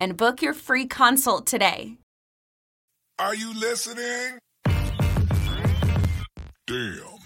And book your free consult today. Are you listening? Damn.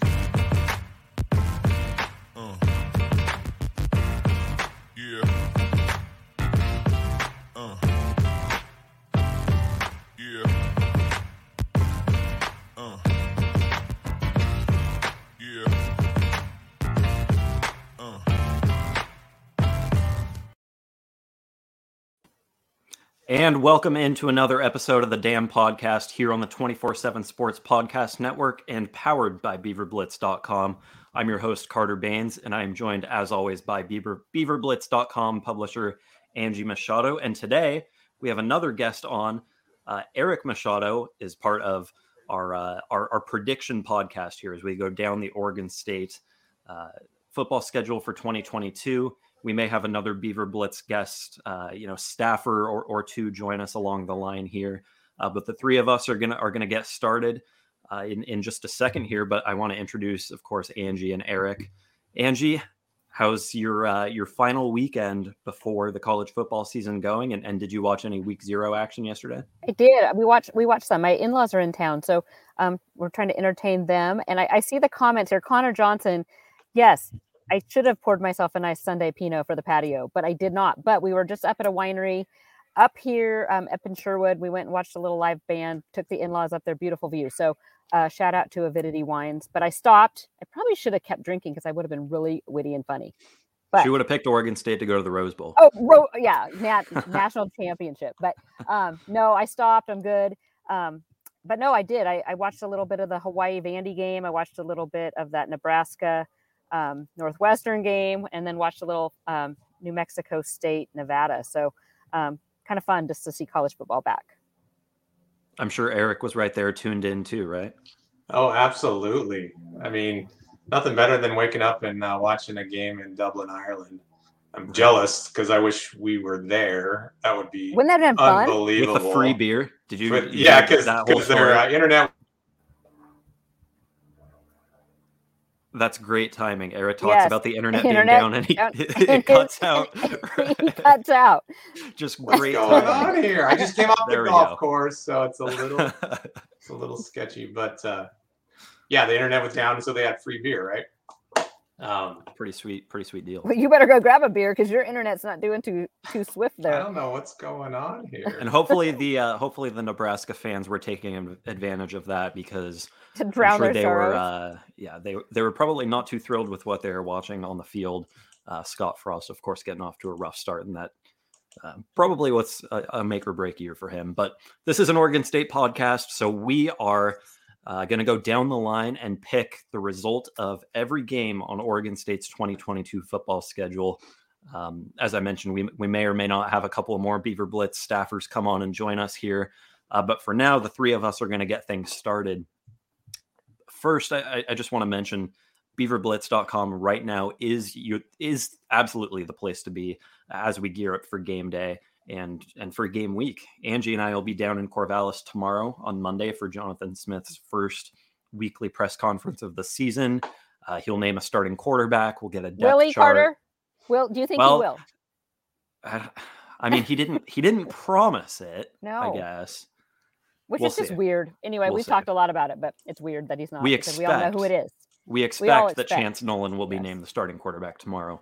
And welcome into another episode of the Dam Podcast here on the 24 7 Sports Podcast Network and powered by BeaverBlitz.com. I'm your host, Carter Bahns, and I am joined, as always, by Beaver, BeaverBlitz.com publisher Angie Machado. And today we have another guest on. Uh, Eric Machado is part of our, uh, our, our prediction podcast here as we go down the Oregon State uh, football schedule for 2022 we may have another Beaver Blitz guest, uh, you know, staffer or, or two join us along the line here. Uh, but the three of us are gonna are gonna get started uh, in in just a second here. But I want to introduce, of course, Angie and Eric. Angie, how's your uh, your final weekend before the college football season going? And, and did you watch any week zero action yesterday? I did. We watched we watched some. My in laws are in town, so um, we're trying to entertain them. And I, I see the comments here. Connor Johnson, yes, I should have poured myself a nice Sunday Pinot for the patio, but I did not. But we were just up at a winery up here, um, up in Sherwood. We went and watched a little live band, took the in laws up there, beautiful view. So, uh, shout out to Avidity Wines. But I stopped. I probably should have kept drinking because I would have been really witty and funny. But she would have picked Oregon State to go to the Rose Bowl. Oh, ro- yeah, nat- national championship. But um, no, I stopped. I'm good. Um, but no, I did. I, I watched a little bit of the Hawaii Vandy game. I watched a little bit of that Nebraska um, Northwestern game, and then watched a little um, New Mexico State, Nevada. So um, kind of fun just to see college football back. I'm sure Eric was right there, tuned in too, right? Oh, absolutely. I mean, nothing better than waking up and uh, watching a game in Dublin, Ireland. I'm jealous because I wish we were there. That would be Wouldn't that have been fun? unbelievable. With the free beer. Did you? But- you yeah, get because that whole their story? uh, internet That's great timing. Eric talks Yes. about the internet, Internet being down and he, down- it cuts out. he cuts out. Just great what's great going timing. on here? I just came off There the golf go. course, so it's a little it's a little sketchy. But uh, yeah, the internet was down, so they had free beer, right? Um, pretty sweet, pretty sweet deal. Well, you better go grab a beer because your internet's not doing too too swift there. I don't know what's going on here. And hopefully the uh, hopefully the Nebraska fans were taking advantage of that because To drown sure their they sorrows. were uh, yeah they they were probably not too thrilled with what they were watching on the field. Uh, Scott Frost, of course, getting off to a rough start, and that uh, probably what's a, a make or break year for him. But this is an Oregon State podcast, so we are uh, going to go down the line and pick the result of every game on Oregon State's 2022 football schedule. Um, as I mentioned, we, we may or may not have a couple of more Beaver Blitz staffers come on and join us here. Uh, but for now, the three of us are going to get things started. First, I, I- just want to mention beaverblitz.com right now is you is absolutely the place to be as we gear up for game day and and for game week. Angie and I will be down in Corvallis tomorrow on Monday for Jonathan Smith's first weekly press conference of the season. Uh, he'll name a starting quarterback. We'll get a depth Will he, chart. Carter? Will do you think Well, he will? I, I mean, he didn't he didn't promise it. No. I guess Which We'll is just see. weird. Anyway, We'll we've see. talked a lot about it, but it's weird that he's not. We because we all know who it is. we all expect that expect. Chance Nolan will be Yes. named the starting quarterback tomorrow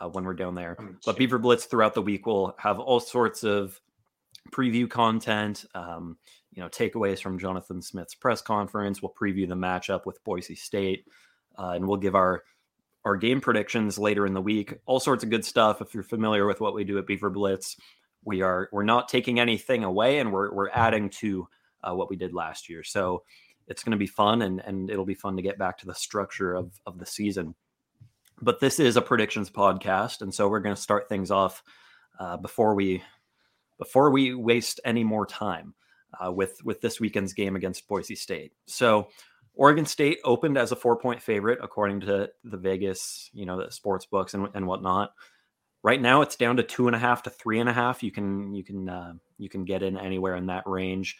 uh, when we're down there. But Beaver Blitz throughout the week will have all sorts of preview content, um, you know, takeaways from Jonathan Smith's press conference. We'll preview the matchup with Boise State, uh, and we'll give our our game predictions later in the week. All sorts of good stuff. If you're familiar with what we do at Beaver Blitz, we are we're not taking anything away, and we're we're adding to uh, what we did last year. So it's going to be fun, and and it'll be fun to get back to the structure of of the season. But this is a predictions podcast, and so we're going to start things off uh, before we before we waste any more time uh, with with this weekend's game against Boise State. So Oregon State opened as a four point favorite according to the Vegas, you know, the sports books and, and whatnot. Right now, it's down to two and a half to three and a half. You can you can uh, you can get in anywhere in that range.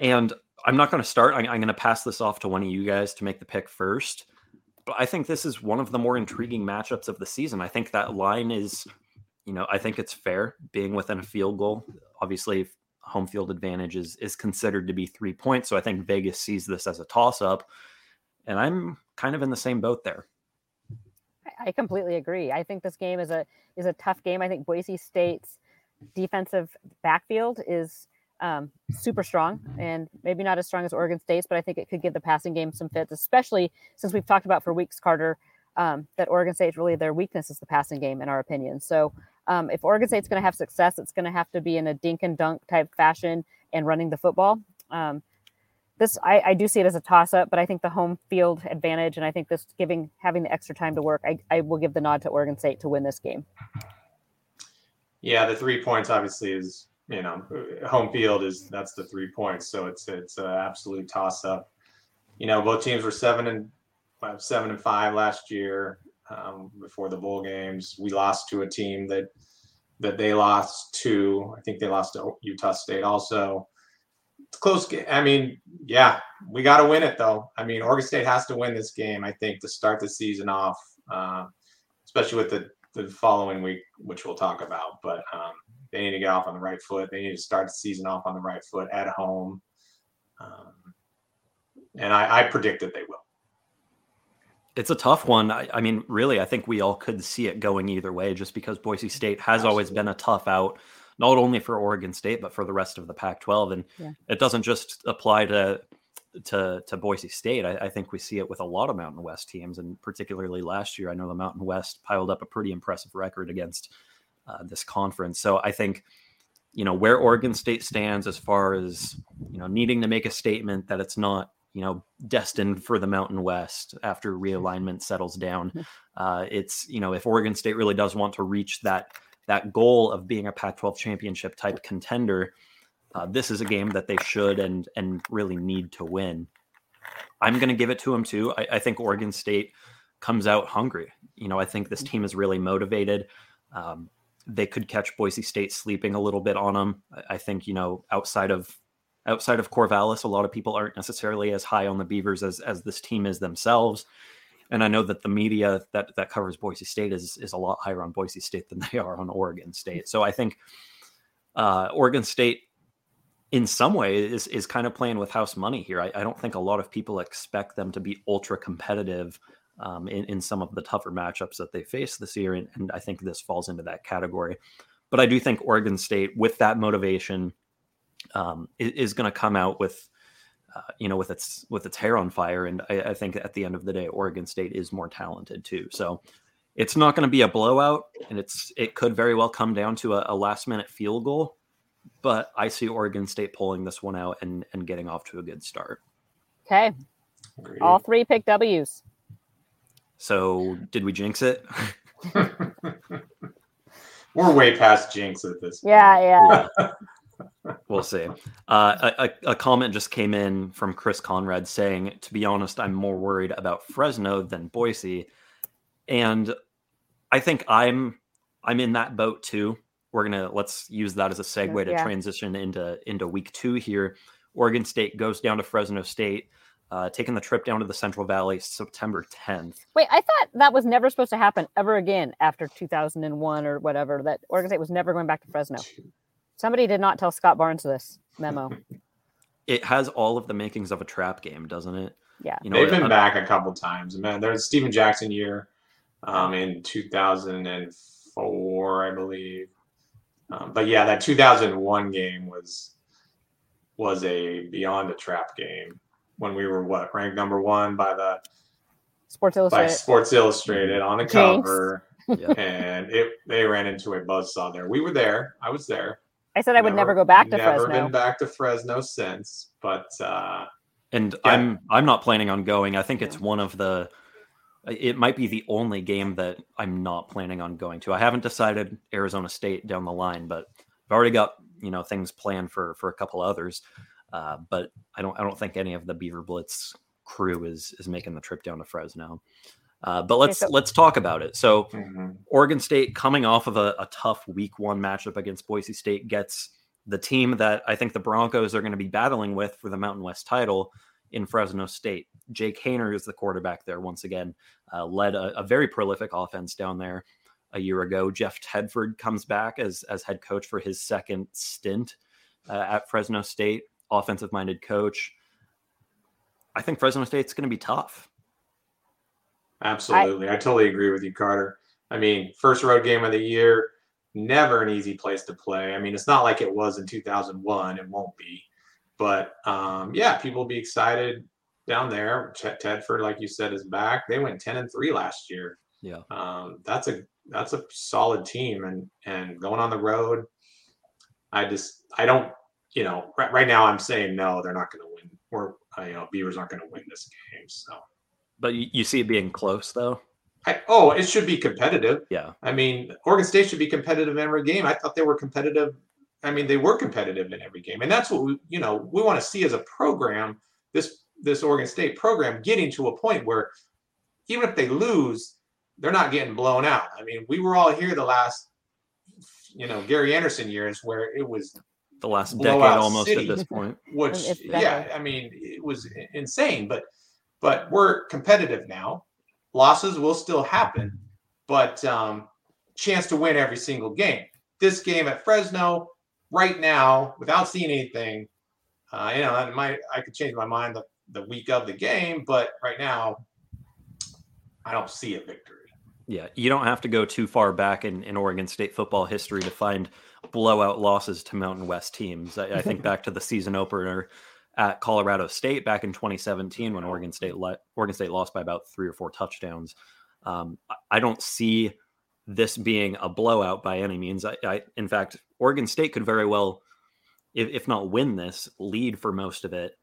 And I'm not going to start. I'm, I'm going to pass this off to one of you guys to make the pick first. But I think this is one of the more intriguing matchups of the season. I think that line is, you know, I think it's fair being within a field goal. Obviously, home field advantage is is considered to be three points. So I think Vegas sees this as a toss up, and I'm kind of in the same boat there. I- I completely agree. I think this game is a is a tough game. I think Boise State's defensive backfield is um, super strong and maybe not as strong as Oregon State's, but I think it could give the passing game some fits, especially since we've talked about for weeks, Carter, um, that Oregon State's really their weakness is the passing game, in our opinion. So um, if Oregon State's going to have success, it's going to have to be in a dink and dunk type fashion and running the football. Um, this I, I do see it as a toss up, but I think the home field advantage and I think this giving having the extra time to work, I, I will give the nod to Oregon State to win this game. Yeah, the three points obviously is you know home field is that's the three points, so it's it's an absolute toss up. You know, both teams were seven and five, seven and five last year um, before the bowl games. We lost to a team that that they lost to. I think they lost to Utah State also. It's close game. I mean, yeah, we got to win it though. I mean, Oregon State has to win this game. I think to start the season off, uh, especially with the the following week, which we'll talk about. But um, they need to get off on the right foot. They need to start the season off on the right foot at home. Um, and I, I predict that they will. It's a tough one. I, I mean, really, I think we all could see it going either way just because Boise State has always been a tough out, not only for Oregon State, but for the rest of the Pac 12. And Yeah. it doesn't just apply to. To, to Boise State, I, I think we see it with a lot of Mountain West teams, and particularly last year, I know the Mountain West piled up a pretty impressive record against uh, this conference. So I think, you know, where Oregon State stands as far as you know needing to make a statement that it's not you know destined for the Mountain West after realignment settles down. Uh, it's you know if Oregon State really does want to reach that that goal of being a Pac-12 championship type contender, uh, this is a game that they should and and really need to win. I'm going to give it to them too. I, I think Oregon State comes out hungry. You know, I think this team is really motivated. Um, they could catch Boise State sleeping a little bit on them. I, think you know outside of outside of Corvallis, a lot of people aren't necessarily as high on the Beavers as as this team is themselves. And I know that the media that that covers Boise State is is a lot higher on Boise State than they are on Oregon State. So I think uh, Oregon State, in some way, is is kind of playing with house money here. I, I don't think a lot of people expect them to be ultra competitive um, in in some of the tougher matchups that they face this year, and, and I think this falls into that category. But I do think Oregon State, with that motivation, um, is, is going to come out with, uh, you know, with its with its hair on fire. And I, I think at the end of the day, Oregon State is more talented too. So it's not going to be a blowout, and it's it could very well come down to a, a last minute field goal. But I see Oregon State pulling this one out and and getting off to a good start. Okay, Agreed. all three pick W's. So did we jinx it? We're way past jinx at this. point. Yeah, yeah. We'll see. Uh, a, a a comment just came in from Chris Conrad saying, "To be honest, I'm more worried about Fresno than Boise," and I think I'm I'm in that boat too. We're gonna let's use that as a segue to Yeah. transition into into week two here. Oregon State goes down to Fresno State. Uh, taking the trip down to the Central Valley September 10th. Wait, I thought that was never supposed to happen ever again after 2001 or whatever. That Oregon State was never going back to Fresno. Somebody did not tell Scott Barnes this memo. It has all of the makings of a trap game, doesn't it? Yeah. You know, They've been uh, back a couple times. Man, there's Steven Jackson year um, in 2004, I believe. Um, but yeah, that 2001 game was was a beyond a trap game when we were what ranked number one by the Sports by Illustrated. Sports Illustrated on the Jinx. cover, Yeah. and it they ran into a buzzsaw there. We were there. I was there. I said I would never, go back to never Fresno. Never been back to Fresno since, but uh, And Yeah. I'm I'm not planning on going. I think it's one of the it might be the only game that I'm not planning on going to. I haven't decided Arizona State down the line, but I've already got, you know, things planned for for a couple others. Uh, but I don't I don't think any of the Beaver Blitz crew is is making the trip down to Fresno. Uh, but let's so- let's talk about it. So mhm. Oregon State coming off of a, a tough week one matchup against Boise State gets the team that I think the Broncos are going to be battling with for the Mountain West title in Fresno State. Jake Haener is the quarterback there once again, uh, led a, a very prolific offense down there a year ago. Jeff Tedford comes back as, as head coach for his second stint uh, at Fresno State, offensive minded coach. I think Fresno State's going to be tough. Absolutely. I, totally agree with you, Carter. I mean, first road game of the year, never an easy place to play. I mean, it's not like it was in 2001. It won't be. But um, yeah, people will be excited down there. Chet Tedford, like you said, is back. They went 10 and 3 last year. Yeah. Um, that's a that's a solid team and and going on the road. I just I don't you know right, right now I'm saying no, they're not going to win. Or uh, you know, Beavers aren't going to win this game. So But you, you see it being close, though. I, oh, it should be competitive. Yeah. I mean, Oregon State should be competitive in every game. I thought they were competitive. I mean, they were competitive in every game, and that's what we, you know, we want to see as a program. This this Oregon State program getting to a point where even if they lose, they're not getting blown out. I mean, we were all here the last, you know, Gary Anderson years where it was The last decade almost city. at this point. which yeah i mean it was insane but but we're competitive now losses will still happen but um chance to win every single game this game at fresno right now without seeing anything uh you know i might i could change my mind the, the week of the game but right now i don't see a victory Yeah, you don't have to go too far back in, in Oregon State football history to find blowout losses to Mountain West teams. I, I think back to the season opener at Colorado State back in 2017 when Oregon State le- Oregon State lost by about three or four touchdowns. Um, I- don't see this being a blowout by any means. I, I in fact, Oregon State could very well, if, if not win this, lead for most of it.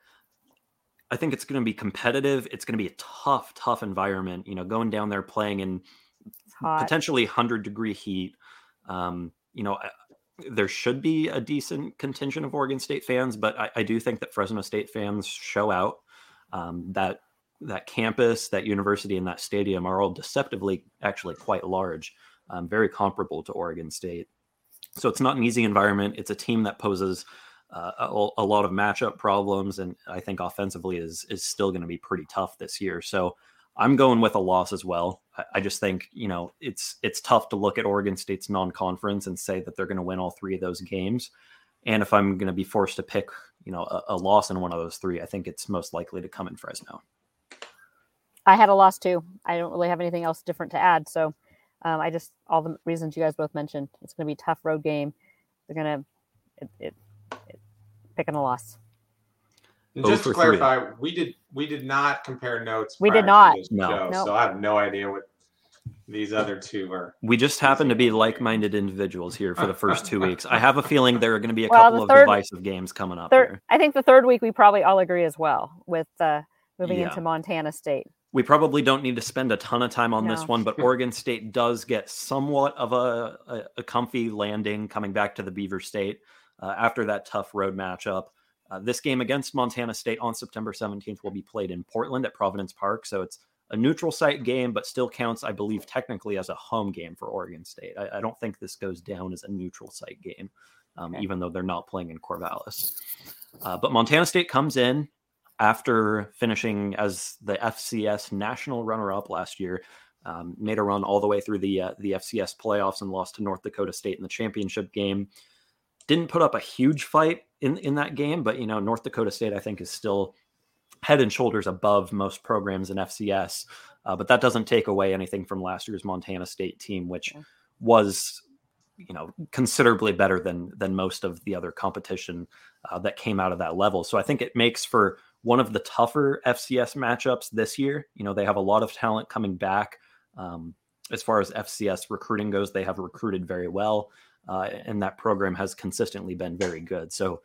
I think it's going to be competitive. It's going to be a tough, tough environment. You know, going down there playing in potentially 100 degree heat. Um, you know, I- there should be a decent contingent of Oregon State fans, but I, I do think that Fresno State fans show out. Um, that that campus, that university, and that stadium are all deceptively actually quite large, um, very comparable to Oregon State. So it's not an easy environment. It's a team that poses uh, a, a lot of matchup problems, and I think offensively is is still going to be pretty tough this year. So I'm going with a loss as well. I, just think you know it's it's tough to look at Oregon State's non-conference and say that they're going to win all three of those games. And if I'm going to be forced to pick, you know, a, a loss in one of those three, I think it's most likely to come in Fresno. I had a loss too. I don't really have anything else different to add. So um, I just all the reasons you guys both mentioned. It's going to be tough road game. They're going to it, it, it, picking a loss. And Oh just for to three. clarify, we did we did not compare notes. We did not. No. show, No. So I have no idea what these other two are. We just happen to be like-minded individuals here for the first two weeks. I have a feeling there are going to be a Well, couple the of third- divisive games coming up. Third, here. I think the third week we probably all agree as well with uh, moving Yeah. into Montana State. We probably don't need to spend a ton of time on this one, but Oregon State does get somewhat of a, a, a comfy landing coming back to the Beaver State uh, after that tough road matchup. Uh, this game against Montana State on September 17th will be played in Portland at Providence Park. So it's a neutral site game, but still counts, I believe, technically as a home game for Oregon State. I, I don't think this goes down as a neutral site game, um, Okay. even though they're not playing in Corvallis. Uh, but Montana State comes in after finishing as the FCS national runner-up last year, um, made a run all the way through the uh, the FCS playoffs and lost to North Dakota State in the championship game. Didn't put up a huge fight in in that game, but you know North Dakota State I think is still head and shoulders above most programs in FCS. Uh, but that doesn't take away anything from last year's Montana State team, which was you know considerably better than than most of the other competition uh, that came out of that level. So I think it makes for one of the tougher FCS matchups this year. You know they have a lot of talent coming back. Um, as far as FCS recruiting goes, they have recruited very well, uh, and that program has consistently been very good. So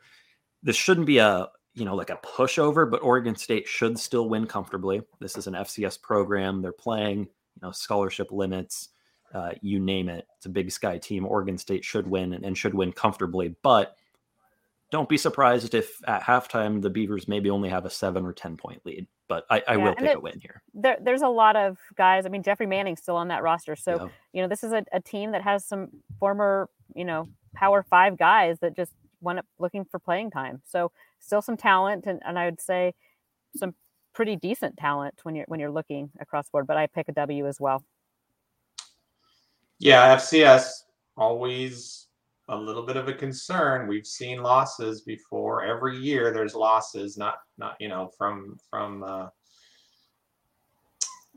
this shouldn't be a you know like a pushover, but Oregon State should still win comfortably. This is an FCS program; they're playing you know scholarship limits uh, you name it. It's a big sky team. Oregon State should win and, and, should win comfortably, but don't be surprised if at halftime the Beavers maybe only have a seven or 10 point lead. But I, I yeah, will take it, a win here. There, there's a lot of guys. I mean, Jeffrey Manning's still on that roster. So, yeah. you know, this is a, a, team that has some former, you know, power five guys that just went up looking for playing time. So, still some talent. And, and I would say some pretty decent talent when you're when you're looking across board. But I pick a W as well. Yeah, FCS always a little bit of a concern. We've seen losses before. Every year there's losses, not not you know from from uh,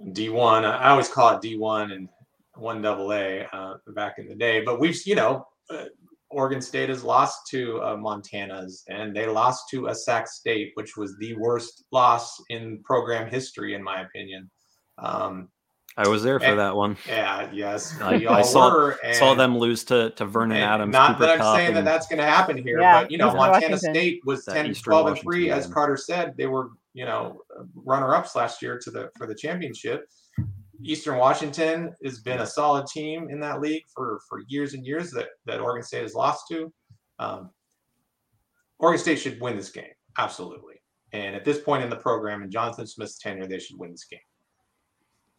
D1. I always call it D1 and one double A uh, back in the day. But we've you know uh, Oregon State has lost to uh, Montana's and they lost to a Sac State, which was the worst loss in program history, in my opinion. Um, I was there for and, that one. Yeah, yes, I, I saw saw them lose to to Vernon Adams. Not Cooper that I'm Cup saying and, that that's going to happen here, yeah, but you know, Montana Washington. State was 10, Eastern 12, and three, as Carter said. They were you know runner ups last year to the for the championship. Eastern Washington has been a solid team in that league for for years and years that that Oregon State has lost to. Um, Oregon State should win this game absolutely, and at this point in the program and Jonathan Smith's tenure, they should win this game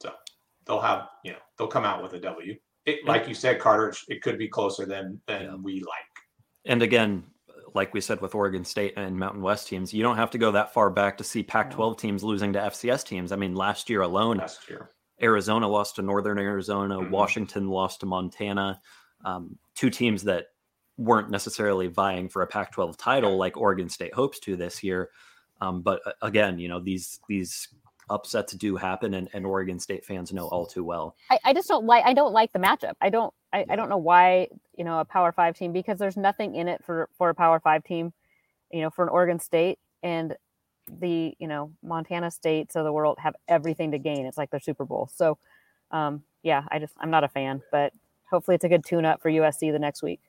So they'll have you know they'll come out with a W. It, like you said, Carter, it could be closer than than yeah. we like. And again, like we said with Oregon State and Mountain West teams, you don't have to go that far back to see Pac-12 teams losing to FCS teams. I mean, last year alone, last year Arizona lost to Northern Arizona, mm-hmm. Washington lost to Montana, um, two teams that weren't necessarily vying for a Pac-12 title like Oregon State hopes to this year. Um, but uh, again, you know these these upsets do happen and, and Oregon State fans know all too well. I, I just don't like I don't like the matchup. I don't I, yeah. I don't know why, you know, a power five team because there's nothing in it for for a power five team, you know, for an Oregon State and the, you know, Montana states of the world have everything to gain. It's like their Super Bowl. So um yeah, I just I'm not a fan, but hopefully it's a good tune up for USC the next week.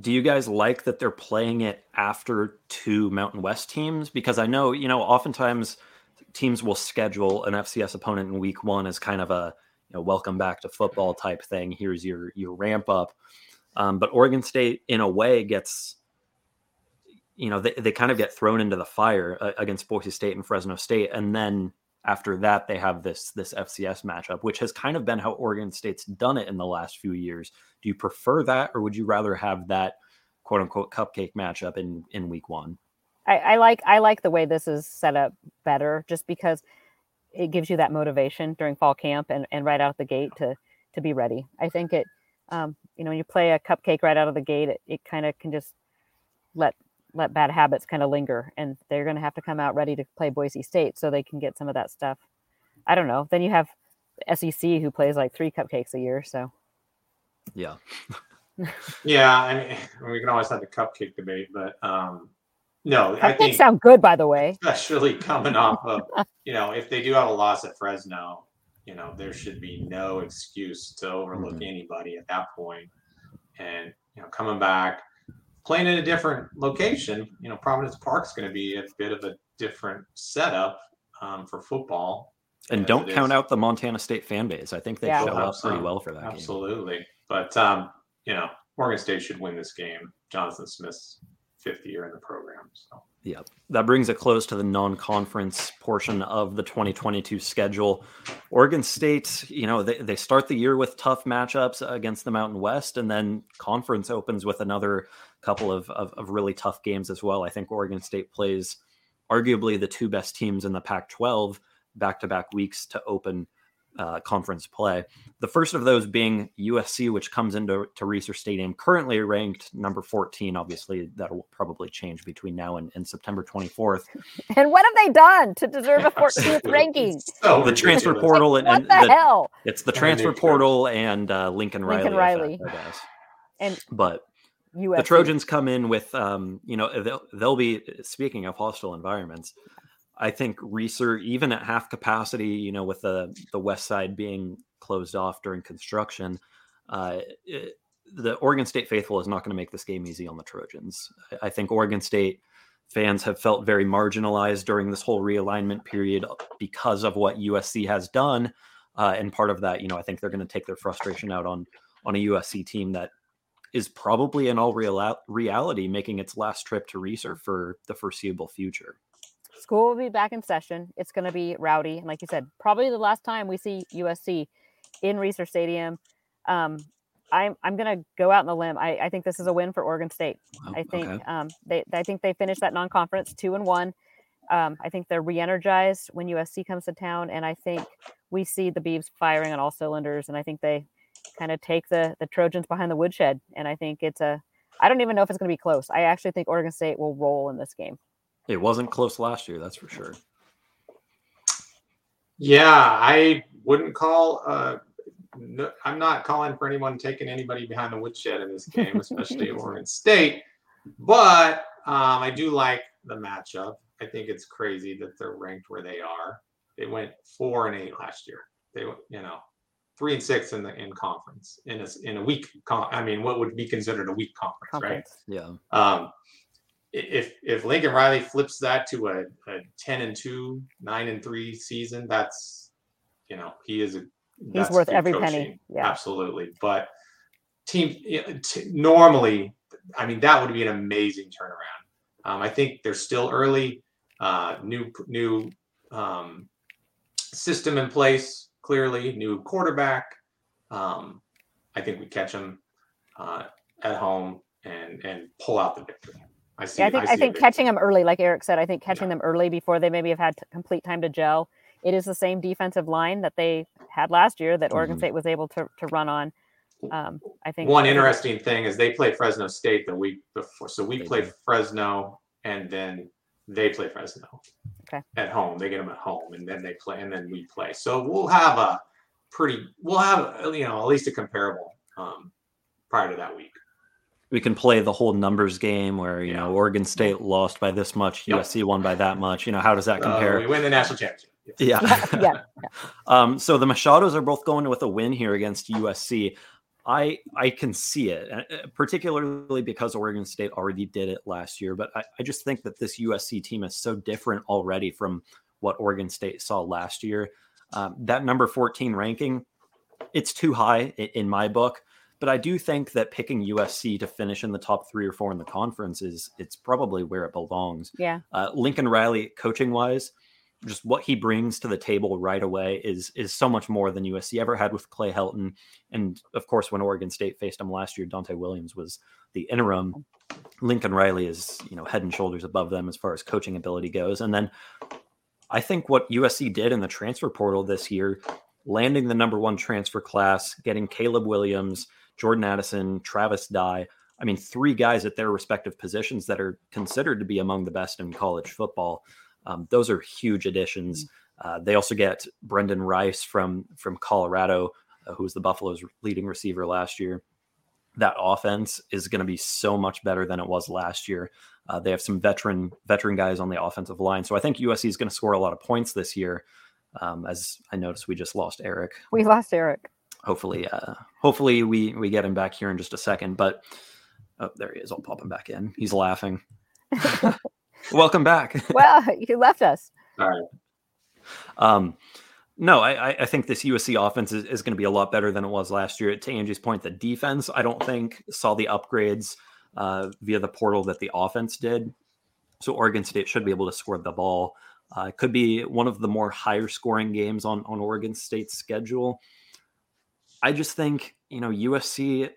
Do you guys like that they're playing it after two Mountain West teams? Because I know, you know, oftentimes – teams will schedule an FCS opponent in week one as kind of a you know welcome back to football type thing. Here's your your ramp up. Um, but Oregon State, in a way, gets you know they, they kind of get thrown into the fire uh, against Boise State and Fresno State, and then after that they have this this FCS matchup, which has kind of been how Oregon State's done it in the last few years. Do you prefer that, or would you rather have that quote unquote cupcake matchup in in week one? I, I like I like the way this is set up better, just because it gives you that motivation during fall camp and, and right out the gate to to be ready. I think it, um, you know, when you play a cupcake right out of the gate, it, it kind of can just let let bad habits kind of linger, and they're going to have to come out ready to play Boise State so they can get some of that stuff. I don't know. Then you have SEC who plays like three cupcakes a year, so yeah, yeah. I mean, we can always have the cupcake debate, but um, no, I think sound good, by the way. Especially coming off of, you know, if they do have a loss at Fresno, you know, there should be no excuse to overlook mm-hmm. anybody at that point. And you know, coming back, playing in a different location, you know, Providence Park is going to be a bit of a different setup um, for football. And don't count is. out the Montana State fan base. I think they yeah. show up pretty well for that. Absolutely, game. but um, you know, Oregon State should win this game. Jonathan Smith's fifth year in the program. So. Yeah, that brings it close to the non-conference portion of the 2022 schedule. Oregon State, you know, they, they start the year with tough matchups against the Mountain West, and then conference opens with another couple of, of, of really tough games as well. I think Oregon State plays arguably the two best teams in the Pac 12 back to back weeks to open uh, conference play. The first of those being USC, which comes into to Reser Stadium, currently ranked number 14. Obviously, that'll probably change between now and, and September 24th. And what have they done to deserve a 14th ranking? So the transfer ridiculous. portal and, What the the- hell? it's the transfer portal and uh, Lincoln Riley. Lincoln effect, Riley. I guess. And But USC. the Trojans come in with, um, you know, they'll, they'll be speaking of hostile environments. I think Reser, even at half capacity, you know, with the the west side being closed off during construction, uh, it, the Oregon State faithful is not going to make this game easy on the Trojans. I, I think Oregon State fans have felt very marginalized during this whole realignment period because of what USC has done, uh, and part of that, you know, I think they're going to take their frustration out on on a USC team that is probably in all real reality making its last trip to Reser for the foreseeable future. School will be back in session. It's going to be rowdy. And like you said, probably the last time we see USC in Reser Stadium. Um, I'm, I'm going to go out on the limb. I, I think this is a win for Oregon State. Wow, I think okay. um, they I think they finished that non-conference two and one. Um, I think they're re-energized when USC comes to town, and I think we see the Beavs firing on all cylinders. And I think they kind of take the the Trojans behind the woodshed. And I think it's a I don't even know if it's going to be close. I actually think Oregon State will roll in this game. It wasn't close last year, that's for sure. Yeah, I wouldn't call. Uh, no, I'm not calling for anyone taking anybody behind the woodshed in this game, especially Oregon State. But um, I do like the matchup. I think it's crazy that they're ranked where they are. They went four and eight last year. They, went, you know, three and six in the in conference in a in a week. Con- I mean, what would be considered a weak conference, right? Yeah. Um, if if Lincoln Riley flips that to a, a ten and two, nine and three season, that's you know he is a He's worth every coaching. penny. Yeah. absolutely. But team t- normally, I mean that would be an amazing turnaround. Um, I think they're still early. Uh, new new um, system in place. Clearly, new quarterback. Um, I think we catch them uh, at home and and pull out the victory. I see. Yeah, I think I, see a think catching them early, like Eric said, I think catching them early before they maybe have had t- complete time to gel. It is the same defensive line that they had last year that Oregon Mhm. State was able to to run on. Um, I think One interesting thing is they play Fresno State the week before. So we They play. Fresno and then they play Fresno. Okay. At home, they get them at home, and then they play, and then we play. So we'll have a pretty, we'll have uh, you know at least a comparable um, prior to that week. We can play the whole numbers game where, you know, Oregon State lost by this much, Yep. USC won by that much. You know, how does that Uh, compare? we win the national championship. Yeah. yeah, Um, so the Machados are both going with a win here against USC. I I can see it, uh, uh, particularly because Oregon State already did it last year. But I, I just think that this USC team is so different already from what Oregon State saw last year. Um, that number 14 ranking, it's too high in, in my book. But I do think that picking USC to finish in the top three or four in the conference is it's probably where it belongs yeah. uh, Lincoln Riley, coaching wise, just what he brings to the table right away is is so much more than USC ever had with Clay Helton, and of course, when Oregon State faced him last year, Donte Williams was the interim. Lincoln Riley is you know head and shoulders above them as far as coaching ability goes, and then I think what USC did in the transfer portal this year, landing the number one transfer class, getting Caleb Williams, Jordan Addison, Travis Dye. I mean, three guys at their respective positions that are considered to be among the best in college football. Um, those are huge additions. Uh, they also get Brenden Rice from from Colorado, uh, who was the Buffalo's leading receiver last year. That offense is going to be so much better than it was last year. Uh, they have some veteran veteran guys on the offensive line, so I think USC is going to score a lot of points this year. Um, as I noticed, we just lost Eric We lost Eric. hopefully uh hopefully we we get him back here in just a second but oh there he is i'll pop him back in he's laughing welcome back Well, you left us. All right. um no I, I- think this usc offense is, is going to be a lot better than it was last year to angie's point the defense i don't think saw the upgrades uh, via the portal that the offense did so oregon state should be able to score the ball uh, it could be one of the more higher scoring games on on oregon state's schedule I just think, you know, USC,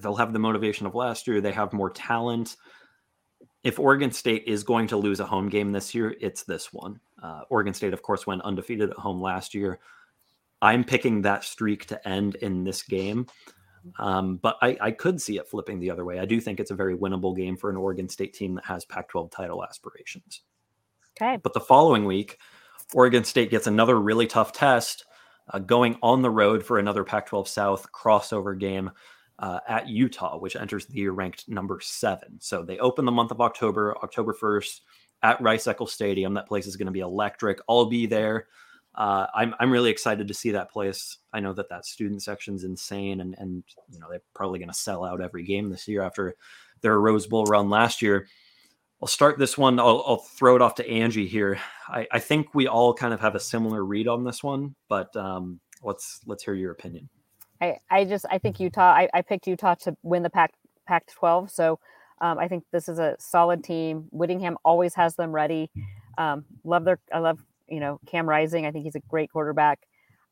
they'll have the motivation of last year. They have more talent. If Oregon State is going to lose a home game this year, it's this one. Uh, Oregon State, of course, went undefeated at home last year. I'm picking that streak to end in this game. Um, but I, I, could see it flipping the other way. I do think it's a very winnable game for an Oregon State team that has Pac 12 title aspirations. Okay. But the following week, Oregon State gets another really tough test uh, going on the road for another Pac 12 South crossover game uh, at Utah, which enters the year ranked number seven. So they open the month of October, October 1st at Rice Eccles Stadium. That place is going to be electric. I'll be there. Uh, I'm I'm really excited to see that place. I know that that student section's insane, and and you know they're probably going to sell out every game this year after their Rose Bowl run last year. I'll start this one. I'll, I'll throw it off to Angie here. I, I, think we all kind of have a similar read on this one, but um, let's let's hear your opinion. I, I just I think Utah. I, I picked Utah to win the Pac Pac 12. So um, I think this is a solid team. Whittingham always has them ready. Um, love their I love you know, Cam Rising, I think he's a great quarterback.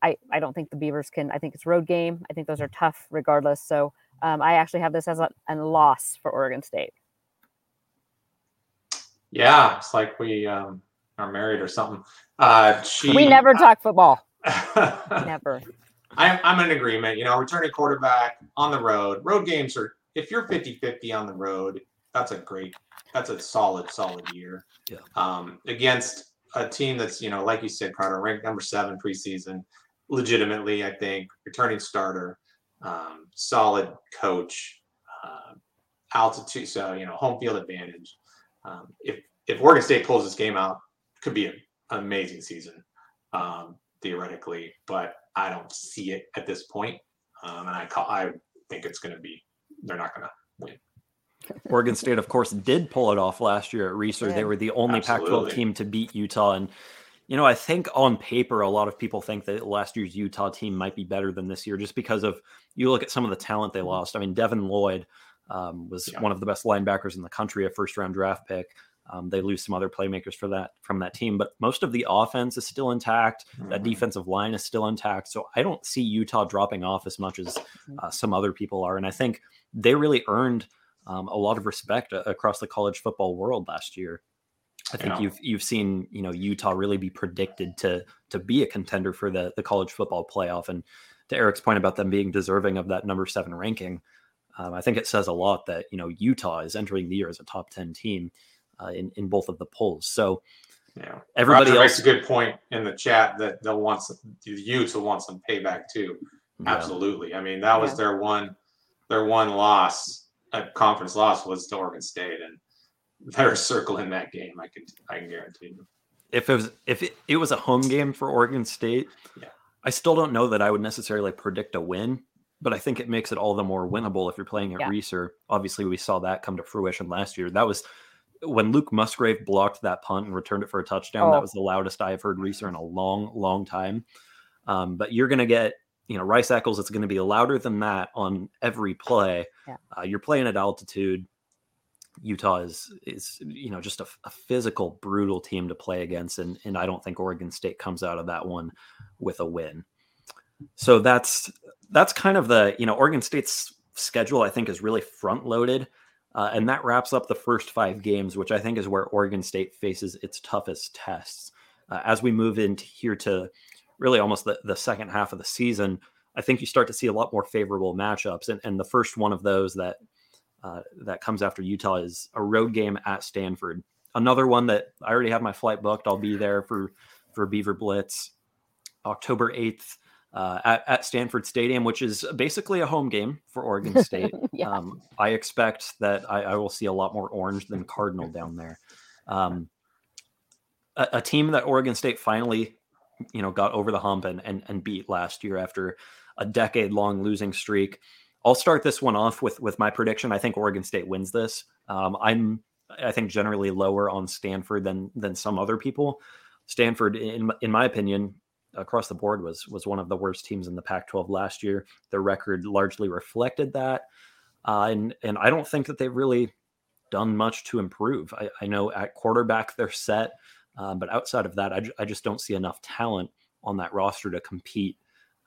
I, I don't think the Beavers can. I think it's road game. I think those are tough regardless. So um, I actually have this as a, a, loss for Oregon State. Yeah, it's like we um, are married or something. Uh, she, we never talk football. never. I'm, I'm in agreement. You know, returning quarterback on the road. Road games are, if you're 50 50 on the road, that's a great, that's a solid, solid year. Yeah. Um, against a team that's you know like you said carter ranked number seven preseason legitimately i think returning starter um, solid coach uh, altitude so you know home field advantage um, if if oregon state pulls this game out could be a, an amazing season um, theoretically but i don't see it at this point um, and i call i think it's going to be they're not going to win Oregon State, of course, did pull it off last year at Reser. Yeah, they were the only Pac 12 team to beat Utah. And, you know, I think on paper, a lot of people think that last year's Utah team might be better than this year just because of you look at some of the talent they lost. I mean, Devin Lloyd um, was yeah. one of the best linebackers in the country, a first round draft pick. Um, they lose some other playmakers for that from that team, but most of the offense is still intact. Mm-hmm. That defensive line is still intact. So I don't see Utah dropping off as much as mm-hmm. uh, some other people are. And I think they really earned – um, a lot of respect across the college football world last year. I think yeah. you've you've seen you know Utah really be predicted to to be a contender for the the college football playoff, and to Eric's point about them being deserving of that number seven ranking, um, I think it says a lot that you know Utah is entering the year as a top ten team uh, in in both of the polls. So. Yeah, everybody Roger else makes a good point in the chat that they'll want some, the Utes will want some payback too. Yeah. Absolutely. I mean, that was yeah. their one their one loss a conference loss was to Oregon State, and they're circling that game. I can I can guarantee you. If it was if it, it was a home game for Oregon State, yeah. I still don't know that I would necessarily predict a win, but I think it makes it all the more winnable if you're playing at yeah. Reser. Obviously, we saw that come to fruition last year. That was when Luke Musgrave blocked that punt and returned it for a touchdown. Oh. That was the loudest I've heard Reser in a long, long time. Um, but you're going to get you know, Rice Eccles, it's going to be louder than that on every play. Yeah. Uh, you're playing at altitude. Utah is is you know just a, a, physical, brutal team to play against, and and I don't think Oregon State comes out of that one with a win. So that's that's kind of the you know Oregon State's schedule. I think is really front loaded, uh, and that wraps up the first five games, which I think is where Oregon State faces its toughest tests. Uh, as we move into here to really almost the, the second half of the season, I think you start to see a lot more favorable matchups. And, and the first one of those that uh, that comes after Utah is a road game at Stanford. Another one that I already have my flight booked. I'll be there for for Beaver Blitz, October eighth. Uh, at, at, Stanford Stadium, which is basically a home game for Oregon State. yeah. um, I expect that I, I, will see a lot more orange than Cardinal down there. Um, a, a, team that Oregon State finally you know got over the hump and and, and beat last year after a decade long losing streak. I'll start this one off with with my prediction. I think Oregon State wins this. Um, I'm I think generally lower on Stanford than than some other people. Stanford, in in my opinion, across the board was was one of the worst teams in the Pac-12 last year. Their record largely reflected that, uh, and and I don't think that they've really done much to improve. I, I know at quarterback they're set. Um, but outside of that, I, I, just don't see enough talent on that roster to compete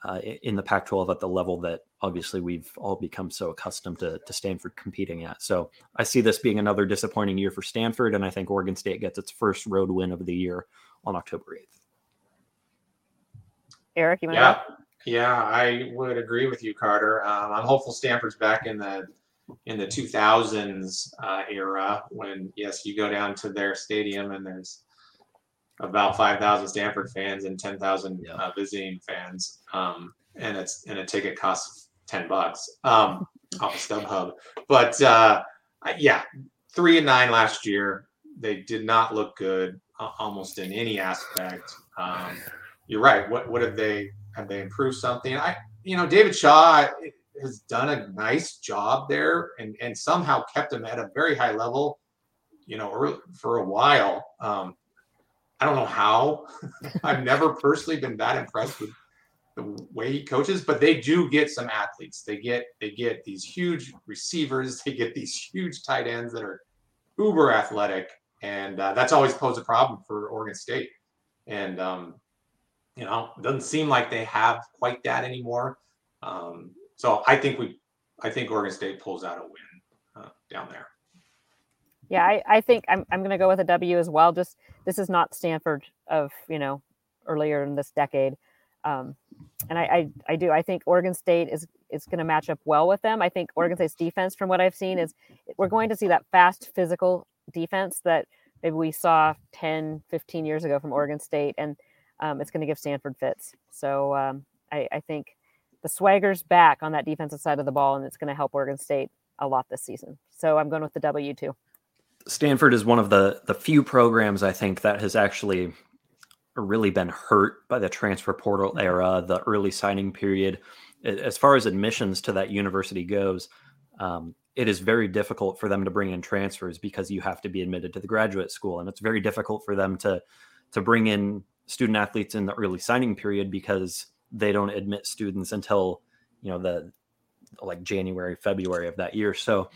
uh, in the Pac-12 at the level that obviously we've all become so accustomed to, to Stanford competing at. So I see this being another disappointing year for Stanford, and I think Oregon State gets its first road win of the year on October 8th. Eric, you want Yeah, yeah, I would agree with you, Carter. Um, I'm hopeful Stanford's back in the in the 2000s uh, era when yes, you go down to their stadium and there's about 5,000 Stanford fans and 10,000 Yeah. uh, visiting fans, um, and it's and a ticket costs 10 bucks um, off of StubHub. But uh, yeah, three and nine last year. They did not look good uh, almost in any aspect. Um, you're right. What what have they have they improved something? I you know David Shaw has done a nice job there and and somehow kept him at a very high level. You know, for a while. Um, I don't know how. I've never personally been that impressed with the way he coaches, but they do get some athletes. They get they get these huge receivers. They get these huge tight ends that are uber athletic, and uh, that's always posed a problem for Oregon State. And um, you know, it doesn't seem like they have quite that anymore. Um, so I think we, I think Oregon State pulls out a win uh, down there. Yeah, I, I think I'm I'm gonna go with a W as well. Just this is not Stanford of you know earlier in this decade, um, and I, I I do I think Oregon State is is going to match up well with them. I think Oregon State's defense, from what I've seen, is we're going to see that fast physical defense that maybe we saw 10, 15 years ago from Oregon State, and um, it's going to give Stanford fits. So um, I, I think the swagger's back on that defensive side of the ball, and it's going to help Oregon State a lot this season. So I'm going with the W too. Stanford is one of the the few programs I think that has actually really been hurt by the transfer portal era, the early signing period. As far as admissions to that university goes, um, it is very difficult for them to bring in transfers because you have to be admitted to the graduate school, and it's very difficult for them to to bring in student athletes in the early signing period because they don't admit students until you know the like January, February of that year. So